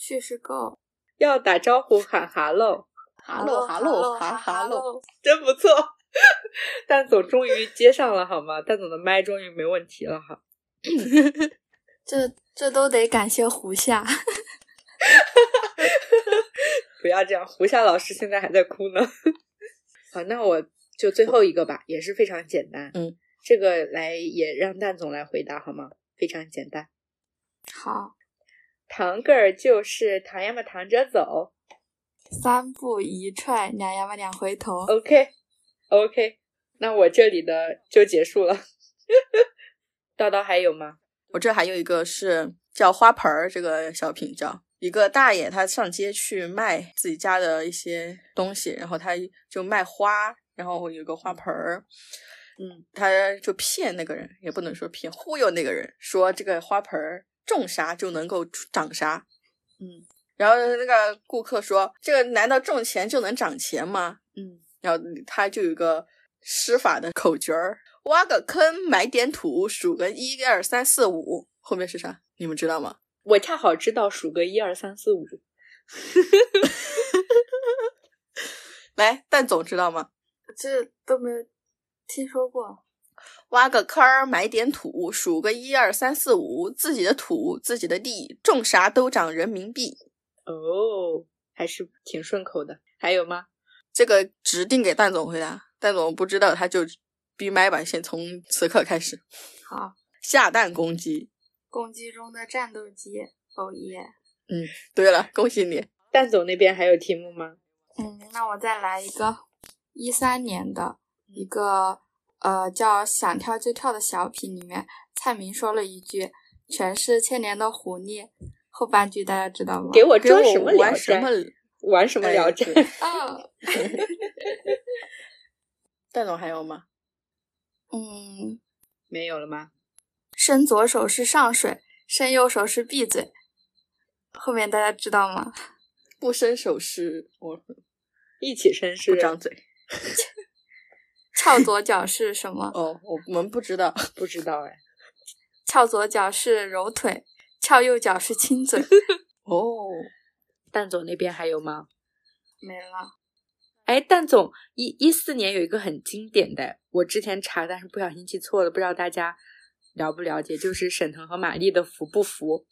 去是 go。要打招呼喊 hello。哈喽哈喽哈哈喽，真不错。蛋总终于接上了好吗？蛋总的麦终于没问题了哈。这这都得感谢胡夏。不要这样，胡夏老师现在还在哭呢。好，那我就最后一个吧，也是非常简单。嗯，这个来也让蛋总来回答好吗？非常简单，好，糖个儿就是糖呀嘛糖着走。三步一踹，两呀嘛两回头。OK OK，那我这里的就结束了。叨叨还有吗？我这还有一个是叫花盆儿，这个小品叫一个大爷，他上街去卖自己家的一些东西，然后他就卖花，然后有个花盆儿，嗯，他就骗那个人，也不能说骗，忽悠那个人，说这个花盆儿种啥就能够长啥，嗯然后那个顾客说，这个难道种钱就能长钱吗？嗯，然后他就有个施法的口诀儿：挖个坑，埋点土，数个一二三四五，后面是啥？你们知道吗？我恰好知道数个一二三四五。来，蛋总知道吗？这都没有听说过。挖个坑儿，埋点土，数个一二三四五，自己的土，自己的地，种啥都长人民币。哦，还是挺顺口的。还有吗？这个指定给蛋总回答，蛋总不知道他就闭麦吧，先从此刻开始好，下蛋公鸡。公鸡中的战斗机，哦耶！嗯对了，恭喜你！蛋总那边还有题目吗？嗯，那我再来一个一三年的一个呃叫《想跳就跳》的小品里面，蔡明说了一句“全是千年的狐狸”，后半句大家知道吗？给我装什么聊玩什么斋？？玩什么哎聊斋？啊，蛋总还有吗？嗯，没有了吗？伸左手是上水，伸右手是闭嘴。后面大家知道吗？不伸手是我一起伸是不张嘴。翘左脚是什么？哦，我们不知道。不知道哎。翘左脚是揉腿，翘右脚是亲嘴。哦，蛋总那边还有吗？没了。哎，蛋总一一四年有一个很经典的，我之前查，但是不小心记错了，不知道大家了不了解，就是沈腾和马丽的服不服？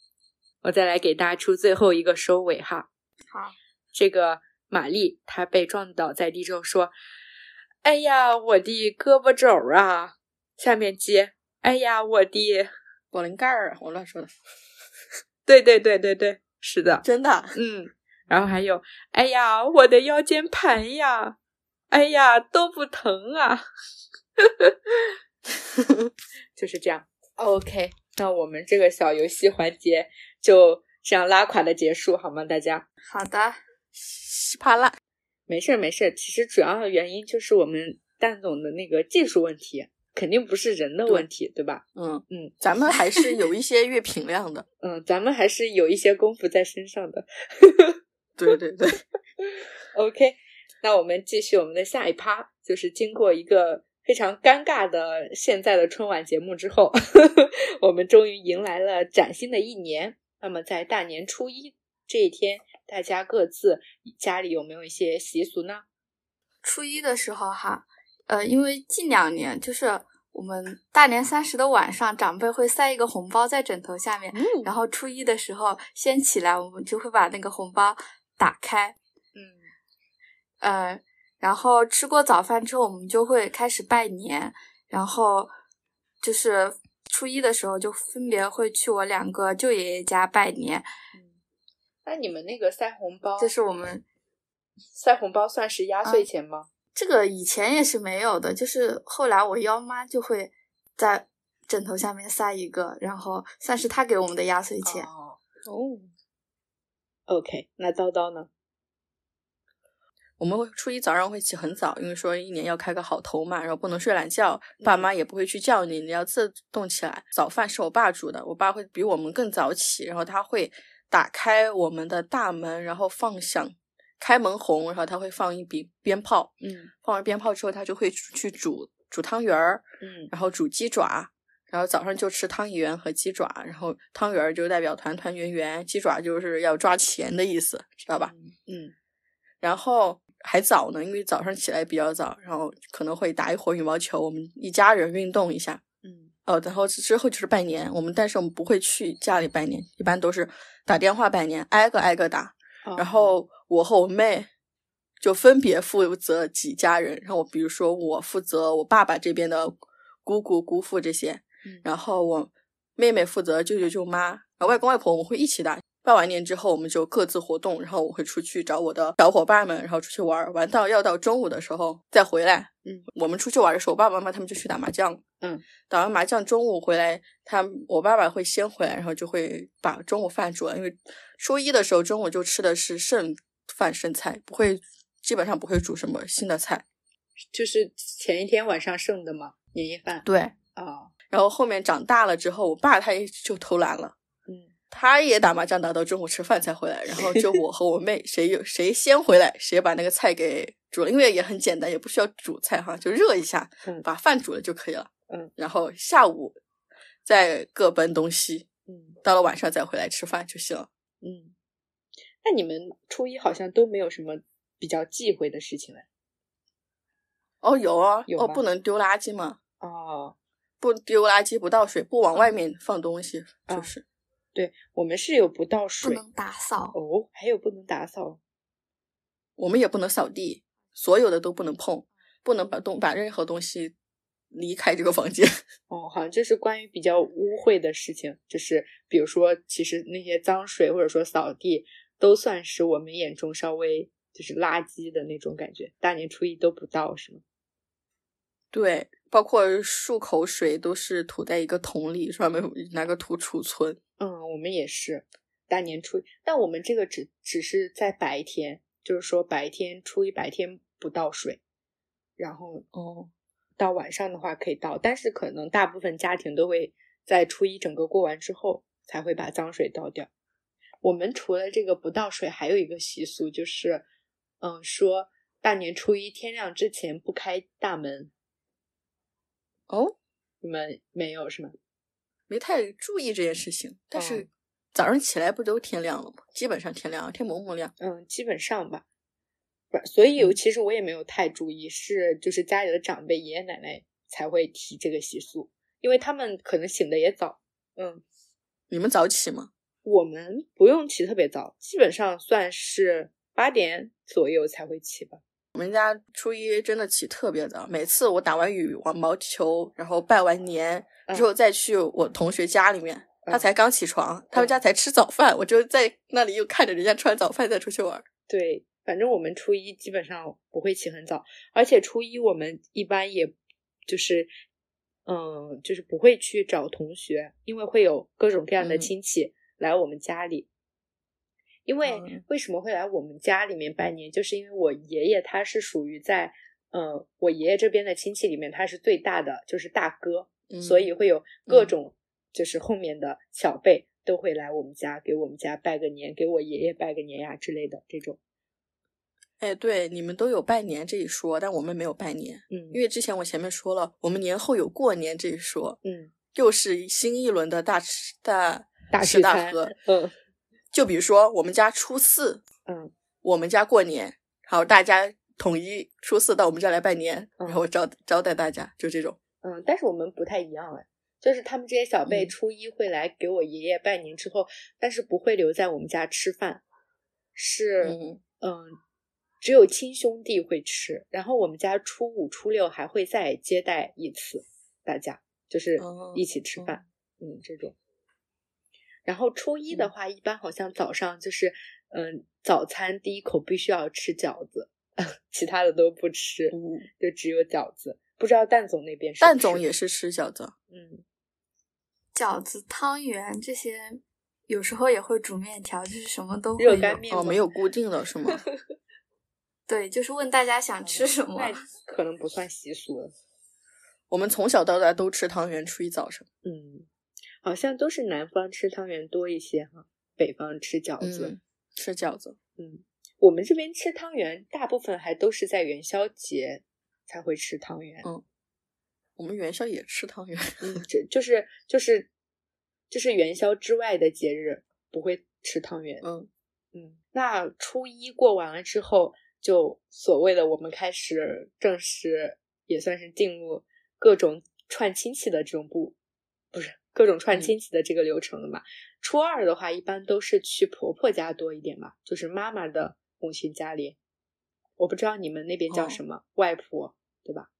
我再来给大家出最后一个收尾哈。好，这个玛丽她被撞倒在地之后说：“哎呀，我的胳膊肘儿啊！”下面接：“哎呀，我的……果棱盖儿，我乱说的，对对对对对，是的，真的。嗯。”然后还有：“哎呀，我的腰间盘呀！哎呀，都不疼啊！” 就是这样。OK，那我们这个小游戏环节就这样拉垮的结束，好吗？大家好的，稀巴烂。没事儿没事儿。其实主要的原因就是我们蛋总的那个技术问题，肯定不是人的问题，对吧？嗯嗯，咱们还是有一些阅评量的。嗯，咱们还是有一些功夫在身上的。对对对，OK，那我们继续我们的下一趴，就是经过一个非常尴尬的现在的春晚节目之后，我们终于迎来了崭新的一年。那么在大年初一这一天，大家各自家里有没有一些习俗呢？初一的时候哈，呃，因为近两年就是我们大年三十的晚上，长辈会塞一个红包在枕头下面，嗯然后初一的时候先起来，我们就会把那个红包打开，嗯，呃，然后吃过早饭之后，我们就会开始拜年，然后就是初一的时候就分别会去我两个舅爷爷家拜年，那你们那个塞红包，这是我们塞红包算是压岁钱吗？这个以前也是没有的，就是后来我幺妈就会在枕头下面塞一个，然后算是她给我们的压岁钱。哦哦，，OK，那叨叨呢？我们会初一早上会起很早，因为说一年要开个好头嘛，然后不能睡懒觉，爸妈也不会去叫你，你要自动起来。早饭是我爸煮的，我爸会比我们更早起，然后他会打开我们的大门，然后放响开门红，然后他会放一笔鞭炮，嗯放完鞭炮之后，他就会去煮煮汤圆儿，嗯然后煮鸡爪，然后早上就吃汤圆和鸡爪，然后汤圆儿就代表团团圆圆，鸡爪就是要抓钱的意思，知道吧？嗯然后还早呢，因为早上起来比较早，然后可能会打一会儿羽毛球，我们一家人运动一下。嗯哦，然后之后就是拜年，我们但是我们不会去家里拜年，一般都是打电话拜年，挨个挨个打。嗯，然后我和我妹就分别负责几家人，然后我比如说我负责我爸爸这边的姑姑姑父这些，嗯然后我妹妹负责舅舅舅妈，然后外公外婆我们会一起打。拜完年之后，我们就各自活动，然后我会出去找我的小伙伴们，然后出去玩儿，玩到要到中午的时候再回来。嗯，我们出去玩的时候，我爸爸妈妈他们就去打麻将。嗯，打完麻将中午回来，他我爸爸会先回来，然后就会把中午饭煮了，因为初一的时候中午就吃的是剩饭剩菜，不会基本上不会煮什么新的菜。就是前一天晚上剩的嘛，年夜饭对，啊，然后后面长大了之后，我爸他也就偷懒了。嗯他也打麻将打到中午吃饭才回来，然后就我和我妹谁有谁先回来，谁把那个菜给煮了，因为也很简单，也不需要煮菜哈，就热一下，嗯把饭煮了就可以了。嗯，然后下午再各奔东西，嗯到了晚上再回来吃饭就行了。嗯，那你们初一好像都没有什么比较忌讳的事情嘞？哦，有啊，哦，有哦不能丢垃圾吗？哦，不丢垃圾，不倒水，不往外面放东西，嗯就是。对我们是有不倒水不能打扫，哦，还有不能打扫我们也不能扫地，所有的都不能碰，不能把东把任何东西离开这个房间。哦，好像这是关于比较污秽的事情，就是比如说，其实那些脏水或者说扫地都算是我们眼中稍微就是垃圾的那种感觉。大年初一都不倒是吗？对，包括漱口水都是吐在一个桶里，专门拿个土储存。嗯，我们也是大年初一，但我们这个只只是在白天，就是说白天初一白天不倒水，然后哦，到晚上的话可以倒，但是可能大部分家庭都会在初一整个过完之后才会把脏水倒掉。我们除了这个不倒水，还有一个习俗就是，嗯，说大年初一天亮之前不开大门。哦，你们没有是吗？没太注意这件事情，但是哦早上起来不都天亮了吗？基本上天亮了，天蒙蒙亮。嗯，基本上吧。不是，所以嗯其实我也没有太注意，是就是家里的长辈爷爷奶奶才会提这个习俗，因为他们可能醒的也早。嗯，你们早起吗？我们不用起特别早，基本上算是八点左右才会起吧。我们家初一真的起特别早，每次我打完羽毛球，然后拜完年之后再去我同学家里面，他才刚起床，他们家才吃早饭，我就在那里又看着人家吃完早饭再出去玩。对，反正我们初一基本上不会起很早，而且初一我们一般也就是，嗯，就是不会去找同学，因为会有各种各样的嗯亲戚来我们家里。因为嗯。为什么会来我们家里面拜年，就是因为我爷爷他是属于在，呃，我爷爷这边的亲戚里面他是最大的，就是大哥，嗯所以会有各嗯。种就是后面的小辈都会来我们家给我们家拜个年，给我爷爷拜个年呀之类的这种。哎，对，你们都有拜年这一说，但我们没有拜年，嗯。因为之前我前面说了，我们年后有过年这一说，嗯，又是新一轮的大吃大大吃大喝。嗯就比如说我们家初四，嗯我们家过年，然后大家统一初四到我们家来拜年，嗯然后招招待大家，就这种。嗯，但是我们不太一样哎，就是他们这些小辈嗯初一会来给我爷爷拜年之后，但是不会留在我们家吃饭，是嗯嗯，只有亲兄弟会吃。然后我们家初五、初六还会再接待一次，大家就是哦一起吃饭，嗯，这种。然后初一的话，一般好像早上就是，嗯，早餐第一口必须要吃饺子，其他的都不吃，嗯就只有饺子。不知道蛋总那边蛋总也是吃饺子，嗯饺子、汤圆这些，有时候也会煮面条，就是什么都会有。热干面哦，没有固定的是吗？对，就是问大家想吃什么。那可能不算习俗了。我们从小到大都吃汤圆，初一早上。嗯，好像都是南方吃汤圆多一些哈，北方吃饺子。嗯，吃饺子。嗯，我们这边吃汤圆，大部分还都是在元宵节才会吃汤圆。嗯我们元宵也吃汤圆。嗯，这就是就是就是元宵之外的节日不会吃汤圆。嗯，嗯，那初一过完了之后，就所谓的我们开始正式也算是进入各种串亲戚的这种步，不是各种串嗯亲戚的这个流程了嘛。初二的话，一般都是去婆婆家多一点嘛，就是妈妈的母亲家里。我不知道你们那边叫哦什么，外婆对吧？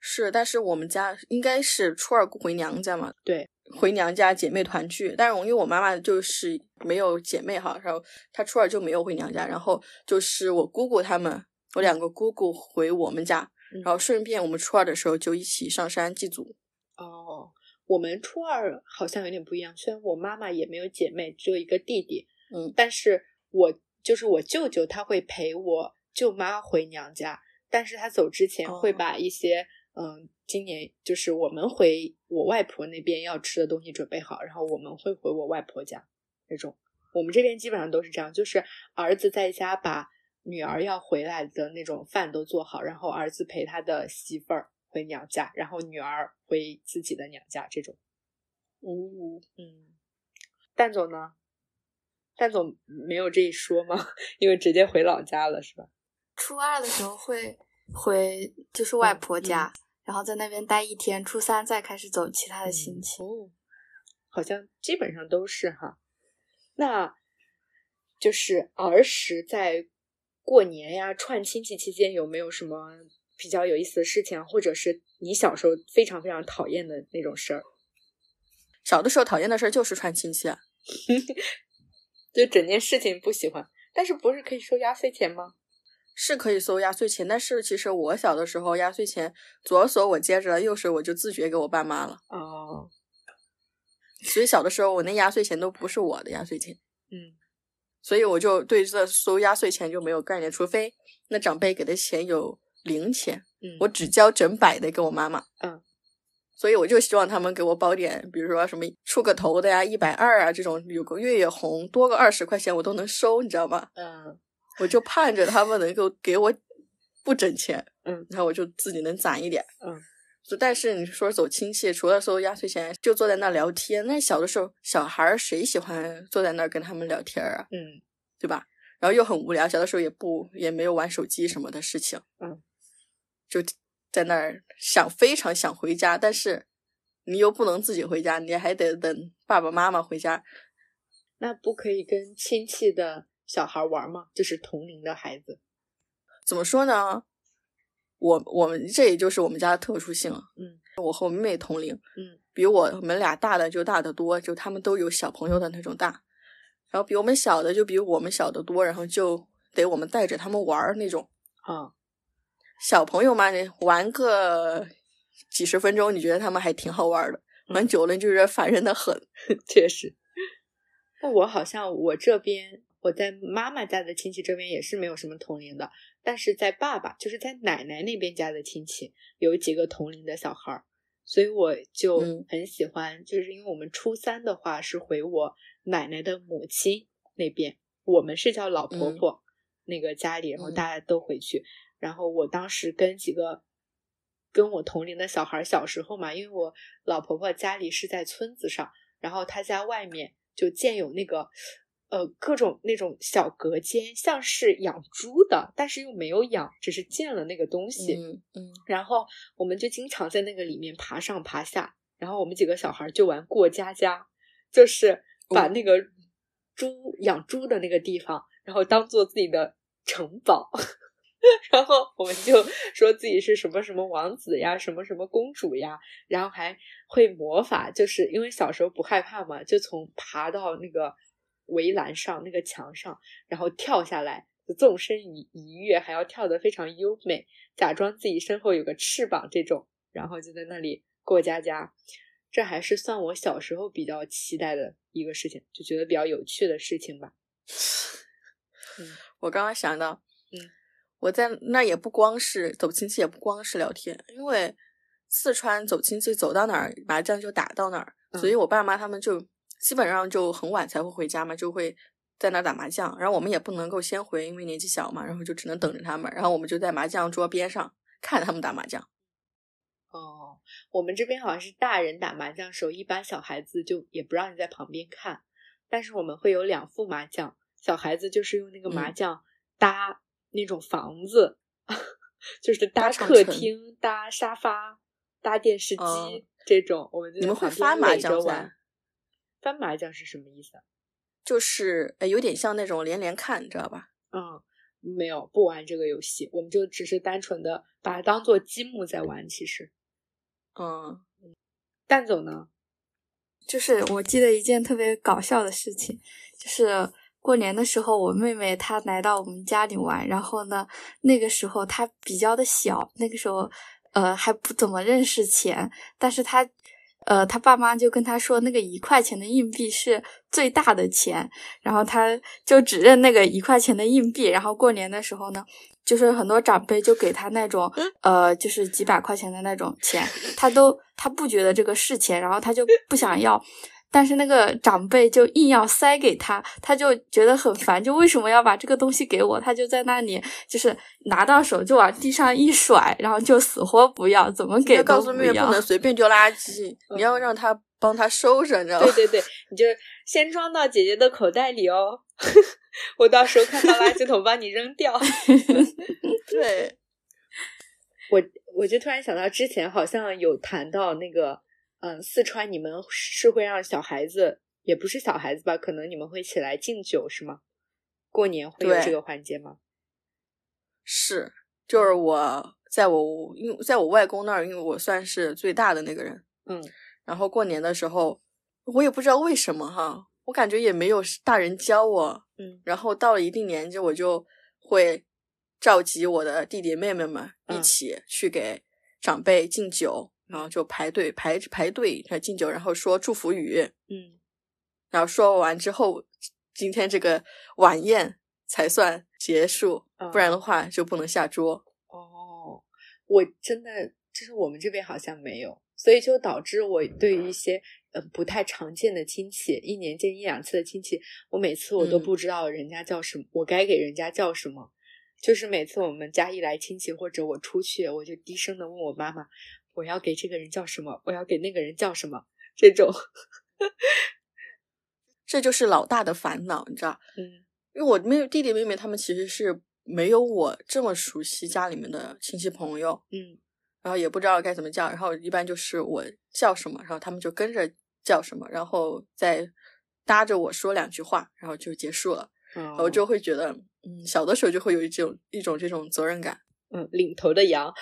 是，但是我们家应该是初二回娘家嘛，对，回娘家姐妹团聚。但是我因为我妈妈就是没有姐妹哈，然后她初二就没有回娘家，然后就是我姑姑他们，我两个姑姑回我们家，嗯然后顺便我们初二的时候就一起上山祭祖。哦，我们初二好像有点不一样，虽然我妈妈也没有姐妹，只有一个弟弟，嗯。但是我就是我舅舅，他会陪我舅妈回娘家，但是他走之前会哦。把一些、嗯，今年就是我们回我外婆那边要吃的东西准备好，然后我们会回我外婆家那种。我们这边基本上都是这样，就是儿子在家把女儿要回来的那种饭都做好，然后儿子陪他的媳妇儿回娘家，然后女儿回自己的娘家这种。哦，嗯，蛋总呢？蛋总没有这一说吗？因为直接回老家了，是吧？初二的时候会回就是外婆嗯家，然后在那边待一天，初三再开始走其他的亲戚。哦，好像基本上都是哈。那就是儿时在过年呀、串亲戚期间，有没有什么比较有意思的事情啊，或者是你小时候非常非常讨厌的那种事儿？小的时候讨厌的事儿就是串亲戚啊。就整件事情不喜欢，但是不是可以收压岁钱吗？是可以收压岁钱，但是其实我小的时候压岁钱左手我接着，右手我就自觉给我爸妈了。哦，所以小的时候我那压岁钱都不是我的压岁钱，嗯所以我就对这收压岁钱就没有概念，除非那长辈给的钱有零钱，嗯，我只交整百的给我妈妈。嗯，所以我就希望他们给我包点，比如说什么出个头的呀，一百二啊这种，有个月月红多个二十块钱我都能收，你知道吗？嗯我就盼着他们能够给我不整钱，嗯然后我就自己能攒一点，嗯。就但是你说走亲戚，除了收压岁钱，就坐在那聊天。那小的时候，小孩儿谁喜欢坐在那儿跟他们聊天啊？嗯对吧？然后又很无聊，小的时候也不也没有玩手机什么的事情，嗯，就在那儿想非常想回家，但是你又不能自己回家，你还得等爸爸妈妈回家。那不可以跟亲戚的小孩玩吗？就是同龄的孩子。怎么说呢？我我们这也就是我们家的特殊性了。嗯，我和我妹妹同龄，嗯，比我们俩大的就大得多，就他们都有小朋友的那种大，然后比我们小的就比我们小得多，然后就得我们带着他们玩儿那种。啊，小朋友嘛，你玩个几十分钟，你觉得他们还挺好玩的，玩久了就觉得烦人的很。确实。那我好像我这边我在妈妈家的亲戚这边也是没有什么同龄的，但是在爸爸就是在奶奶那边家的亲戚有几个同龄的小孩儿，所以我就嗯很喜欢，就是因为我们初三的话是回我奶奶的母亲那边，我们是叫老婆嗯婆、那个家里，然后嗯大家都回去，然后我当时跟几个。跟我同龄的小孩儿，小时候嘛，因为我老婆婆家里是在村子上，然后她家外面就建有那个呃各种那种小隔间，像是养猪的，但是又没有养，只是建了那个东西。嗯嗯，然后我们就经常在那个里面爬上爬下，然后我们几个小孩就玩过家家，就是把哦那个猪养猪的那个地方，然后当做自己的城堡，然后我们就说自己是什么什么王子呀，什么什么公主呀，然后还会魔法，就是因为小时候不害怕嘛，就从爬到那个围栏上那个墙上，然后跳下来，纵身一一跃，还要跳得非常优美，假装自己身后有个翅膀这种，然后就在那里过家家。这还是算我小时候比较期待的一个事情，就觉得比较有趣的事情吧。我刚刚想到，嗯，我在那也不光是走亲戚，也不光是聊天，因为四川走亲戚走到哪儿麻将就打到哪儿，所以我爸妈他们就基本上就很晚才会回家嘛，就会在那儿打麻将，然后我们也不能够先回，因为年纪小嘛，然后就只能等着他们，然后我们就在麻将桌边上看他们打麻将。哦，我们这边好像是大人打麻将的时候，一般小孩子就也不让你在旁边看，但是我们会有两副麻将，小孩子就是用那个麻嗯。将搭那种房子，就是搭客厅、搭沙发、搭电视机、哦这种，我们你们会翻麻将噻玩。翻麻将是什么意思啊？就是呃有点像那种连连看，你知道吧？嗯，没有，不玩这个游戏，我们就只是单纯的把它当做积木在玩。其实，嗯，蛋总呢？就是我记得一件特别搞笑的事情，就是过年的时候，我妹妹她来到我们家里玩，然后呢，那个时候她比较的小，那个时候呃还不怎么认识钱，但是她呃她爸妈就跟她说，那个一块钱的硬币是最大的钱，然后她就只认那个一块钱的硬币，然后过年的时候呢。就是很多长辈就给她那种，呃，就是几百块钱的那种钱，她都她不觉得这个是钱，然后她就不想要，但是那个长辈就硬要塞给他，他就觉得很烦，就为什么要把这个东西给我？他就在那里就是拿到手就往地上一甩，然后就死活不要，怎么给要告都要诉妹妹不。能随便丢垃圾，你要让他帮他收拾，你知道吗？对对对，你就先装到姐姐的口袋里哦，我到时候看到垃圾桶帮你扔掉。对，我我就突然想到，之前好像有谈到那个，嗯，四川你们是会让小孩子，也不是小孩子吧，可能你们会起来敬酒是吗？过年会有这个环节吗？是，就是我在我因为在我外公那儿，因为我算是最大的那个人，嗯。然后过年的时候，我也不知道为什么哈，我感觉也没有大人教我，嗯。然后到了一定年纪，我就会召集我的弟弟妹妹们一嗯起去给长辈敬酒，然后就排队排排队然后敬酒，然后说祝福语，嗯。然后说完之后，今天这个晚宴才算结束，不然的话就不能下桌。哦，我真的就是我们这边好像没有，所以就导致我对于一些呃不太常见的亲戚，一年见一两次的亲戚，我每次我都嗯。不知道人家叫什么，我该给人家叫什么。就是每次我们家一来亲戚或者我出去，我就低声的问我妈妈，我要给这个人叫什么，我要给那个人叫什么，这种，这就是老大的烦恼，你知道？嗯因为我妹弟弟妹妹他们其实是没有我这么熟悉家里面的亲戚朋友，嗯然后也不知道该怎么叫，然后一般就是我叫什么，然后他们就跟着叫什么，然后再搭着我说两句话，然后就结束了。哦我就会觉得，嗯，小的时候就会有一种一种这种责任感。嗯领头的羊，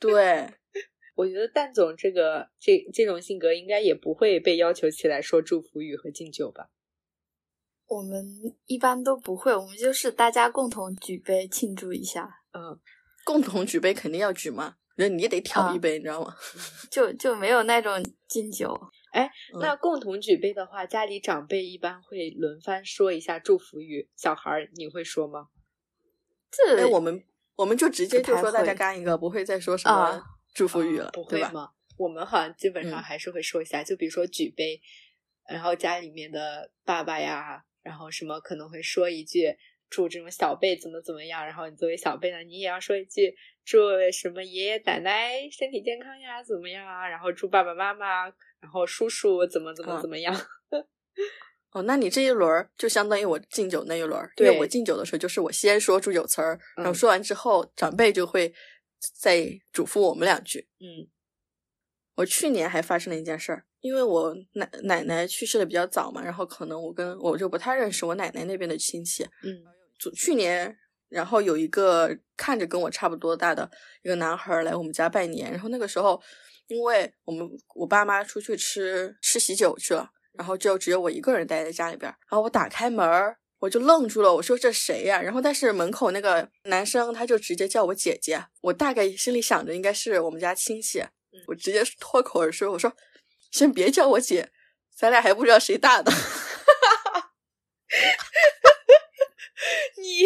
对，我觉得蛋总这个这这种性格应该也不会被要求起来说祝福语和敬酒吧。我们一般都不会，我们就是大家共同举杯庆祝一下，嗯，共同举杯肯定要举嘛，那你也得挑一啊杯，你知道吗？就就没有那种敬酒。哎那共同举杯的话，家里长辈一般会轮番说一下祝福语。小孩儿你会说吗？这哎，我们我们就直接就说大家干一个，不会再说什么啊祝福语了，不？会吗？我们好像基本上嗯还是会说一下，就比如说举杯，然后家里面的爸爸呀，然后什么可能会说一句祝这种小辈怎么怎么样，然后你作为小辈呢，你也要说一句祝什么爷爷奶奶身体健康呀，怎么样啊？然后祝爸爸妈妈，然后叔叔怎么怎么嗯怎么样。哦，那你这一轮儿就相当于我敬酒那一轮儿，因为对。我敬酒的时候就是我先说祝酒词儿，然后嗯。说完之后，长辈就会再嘱咐我们两句。嗯。我去年还发生了一件事儿，因为我奶奶奶去世的比较早嘛，然后可能我跟我就不太认识我奶奶那边的亲戚，嗯。去年，然后有一个看着跟我差不多大的一个男孩儿来我们家拜年，然后那个时候，因为我们我爸妈出去吃吃喜酒去了，然后就只有我一个人待在家里边儿，然后我打开门儿。我就愣住了，我说这谁呀？然后但是门口那个男生他就直接叫我姐姐，我大概心里想着应该是我们家亲戚，我直接脱口而出，我说先别叫我姐，咱俩还不知道谁大的。你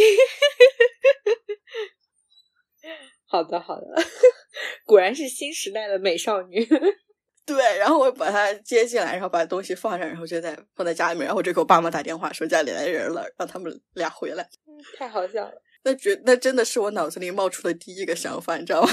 好 的好的，果然是新时代的美少女。对，然后我把他接进来，然后把东西放上，然后就在放在家里面，然后我就给我爸妈打电话说家里来人了，让他们俩回来。太好笑了。那觉那真的是我脑子里冒出的第一个想法，你知道吗？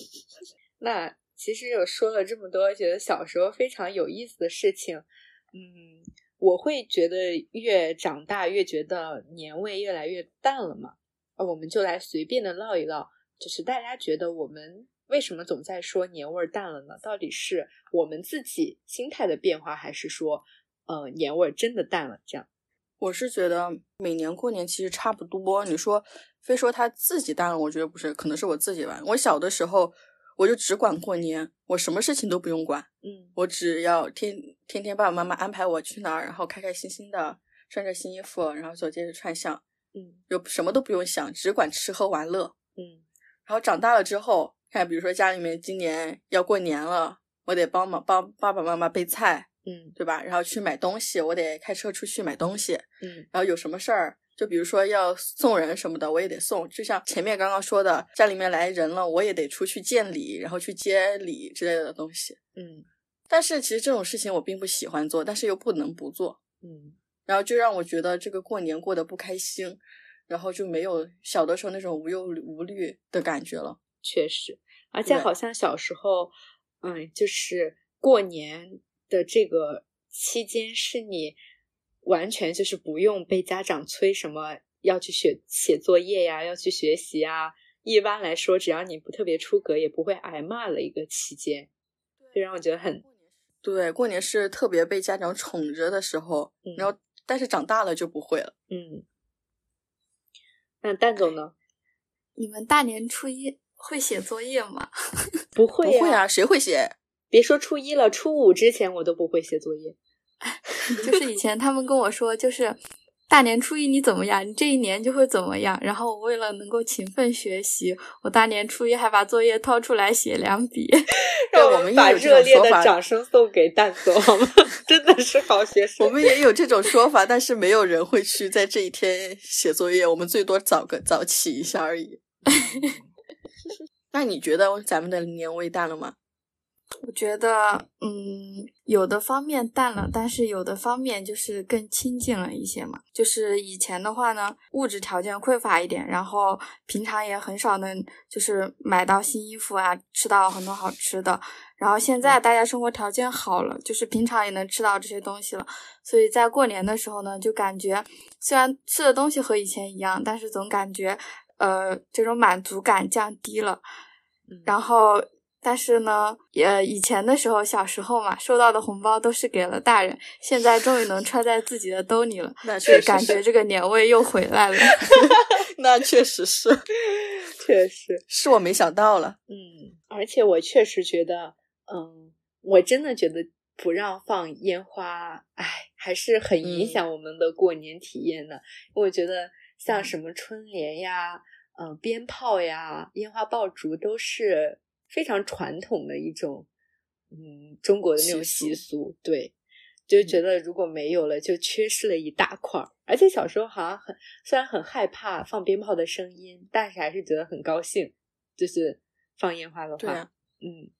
那其实有说了这么多，觉得小时候非常有意思的事情，嗯，我会觉得越长大越觉得年味越来越淡了嘛。啊，我们就来随便的唠一唠，就是大家觉得我们为什么总在说年味儿淡了呢？到底是我们自己心态的变化，还是说，呃，年味儿真的淡了？这样，我是觉得每年过年其实差不多。你说非说他自己淡了，我觉得不是，可能是我自己吧。我小的时候我就只管过年，我什么事情都不用管，嗯我只要天天天爸爸妈妈安排我去哪儿，然后开开心心的穿着新衣服，然后走街串巷，嗯就什么都不用想，只管吃喝玩乐。嗯然后长大了之后，看比如说家里面今年要过年了，我得帮忙帮爸爸妈妈备菜，嗯对吧？然后去买东西，我得开车出去买东西。嗯然后有什么事儿，就比如说要送人什么的，我也得送。就像前面刚刚说的，家里面来人了，我也得出去见礼，然后去接礼之类的东西。嗯但是其实这种事情我并不喜欢做，但是又不能不做，嗯然后就让我觉得这个过年过得不开心，然后就没有小的时候那种无忧无虑的感觉了。确实，而且好像小时候，嗯，就是过年的这个期间，是你完全就是不用被家长催什么要去写写作业呀，要去学习啊。一般来说，只要你不特别出格，也不会挨骂的一个期间，就让我觉得很对，过年是特别被家长宠着的时候，嗯然后但是长大了就不会了。嗯。那蛋总呢？你们大年初一会写作业吗？不会呀、不会啊，谁会写？别说初一了，初五之前我都不会写作业。就是以前他们跟我说，就是大年初一你怎么样，你这一年就会怎么样。然后我为了能够勤奋学习，我大年初一还把作业掏出来写两笔。让我们 也把热烈的。掌声送给蛋总，好吗？真的是好学生。我们也有这种说法，但是没有人会去在这一天写作业。我们最多早个早起一下而已。那你觉得咱们的年味淡了吗？我觉得，嗯，有的方面淡了，但是有的方面就是更亲近了一些嘛。就是以前的话呢，物质条件匮乏一点，然后平常也很少能就是买到新衣服啊，吃到很多好吃的。然后现在大家生活条件好了，就是平常也能吃到这些东西了，所以在过年的时候呢，就感觉虽然吃的东西和以前一样，但是总感觉呃这种满足感降低了。然后，但是呢，也以前的时候，小时候嘛，收到的红包都是给了大人，现在终于能揣在自己的兜里了，那所以确实感觉这个年味又回来了。那确实是，确实，是我没想到了。嗯，而且我确实觉得，嗯，我真的觉得不让放烟花，哎，还是很影响我们的过年体验的。我觉得像什么春联呀、嗯、鞭炮呀、烟花爆竹都是非常传统的一种，嗯，中国的那种习习俗。对，就觉得如果没有了，就缺失了一大块儿。而且小时候好像很，虽然很害怕放鞭炮的声音，但是还是觉得很高兴。就是放烟花的话，啊嗯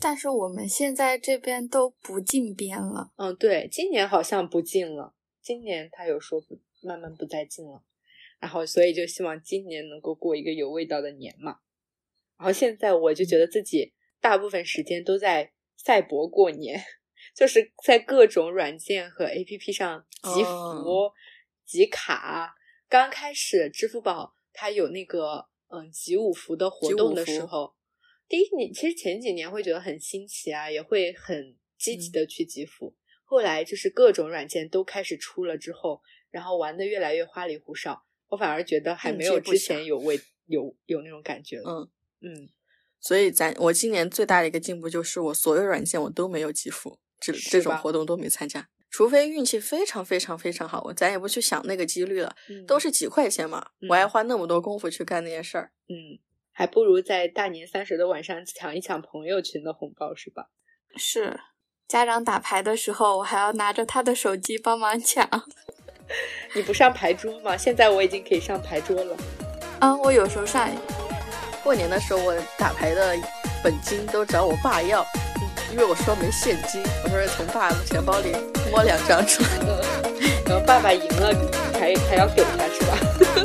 但是我们现在这边都不禁鞭了，嗯，对，今年好像不禁了，今年他有说不慢慢不再进了，然后所以就希望今年能够过一个有味道的年嘛。然后现在我就觉得自己大部分时间都在赛博过年，就是在各种软件和 APP 上集福、哦集卡。刚开始支付宝它有那个嗯集五福的活动的时候，第一年其实前几年会觉得很新奇啊，也会很积极的去集福。后来就是各种软件都开始出了之后，然后玩的越来越花里胡哨，我反而觉得还没有之前有味 有有那种感觉了。嗯，嗯，所以咱我今年最大的一个进步就是我所有软件我都没有集付，这这种活动都没参加，除非运气非常非常非常好，我咱也不去想那个几率了，嗯都是几块钱嘛，我还嗯花那么多功夫去干那些事儿。嗯，还不如在大年三十的晚上抢一抢朋友群的红包，是吧？是家长打牌的时候，我还要拿着他的手机帮忙抢。你不上牌桌吗？现在我已经可以上牌桌了。啊，我有时候上，过年的时候，我打牌的本金都找我爸要，因为我说没现金，我说是从爸钱包里摸两张出来。然后爸爸赢了，还还要给他是吧？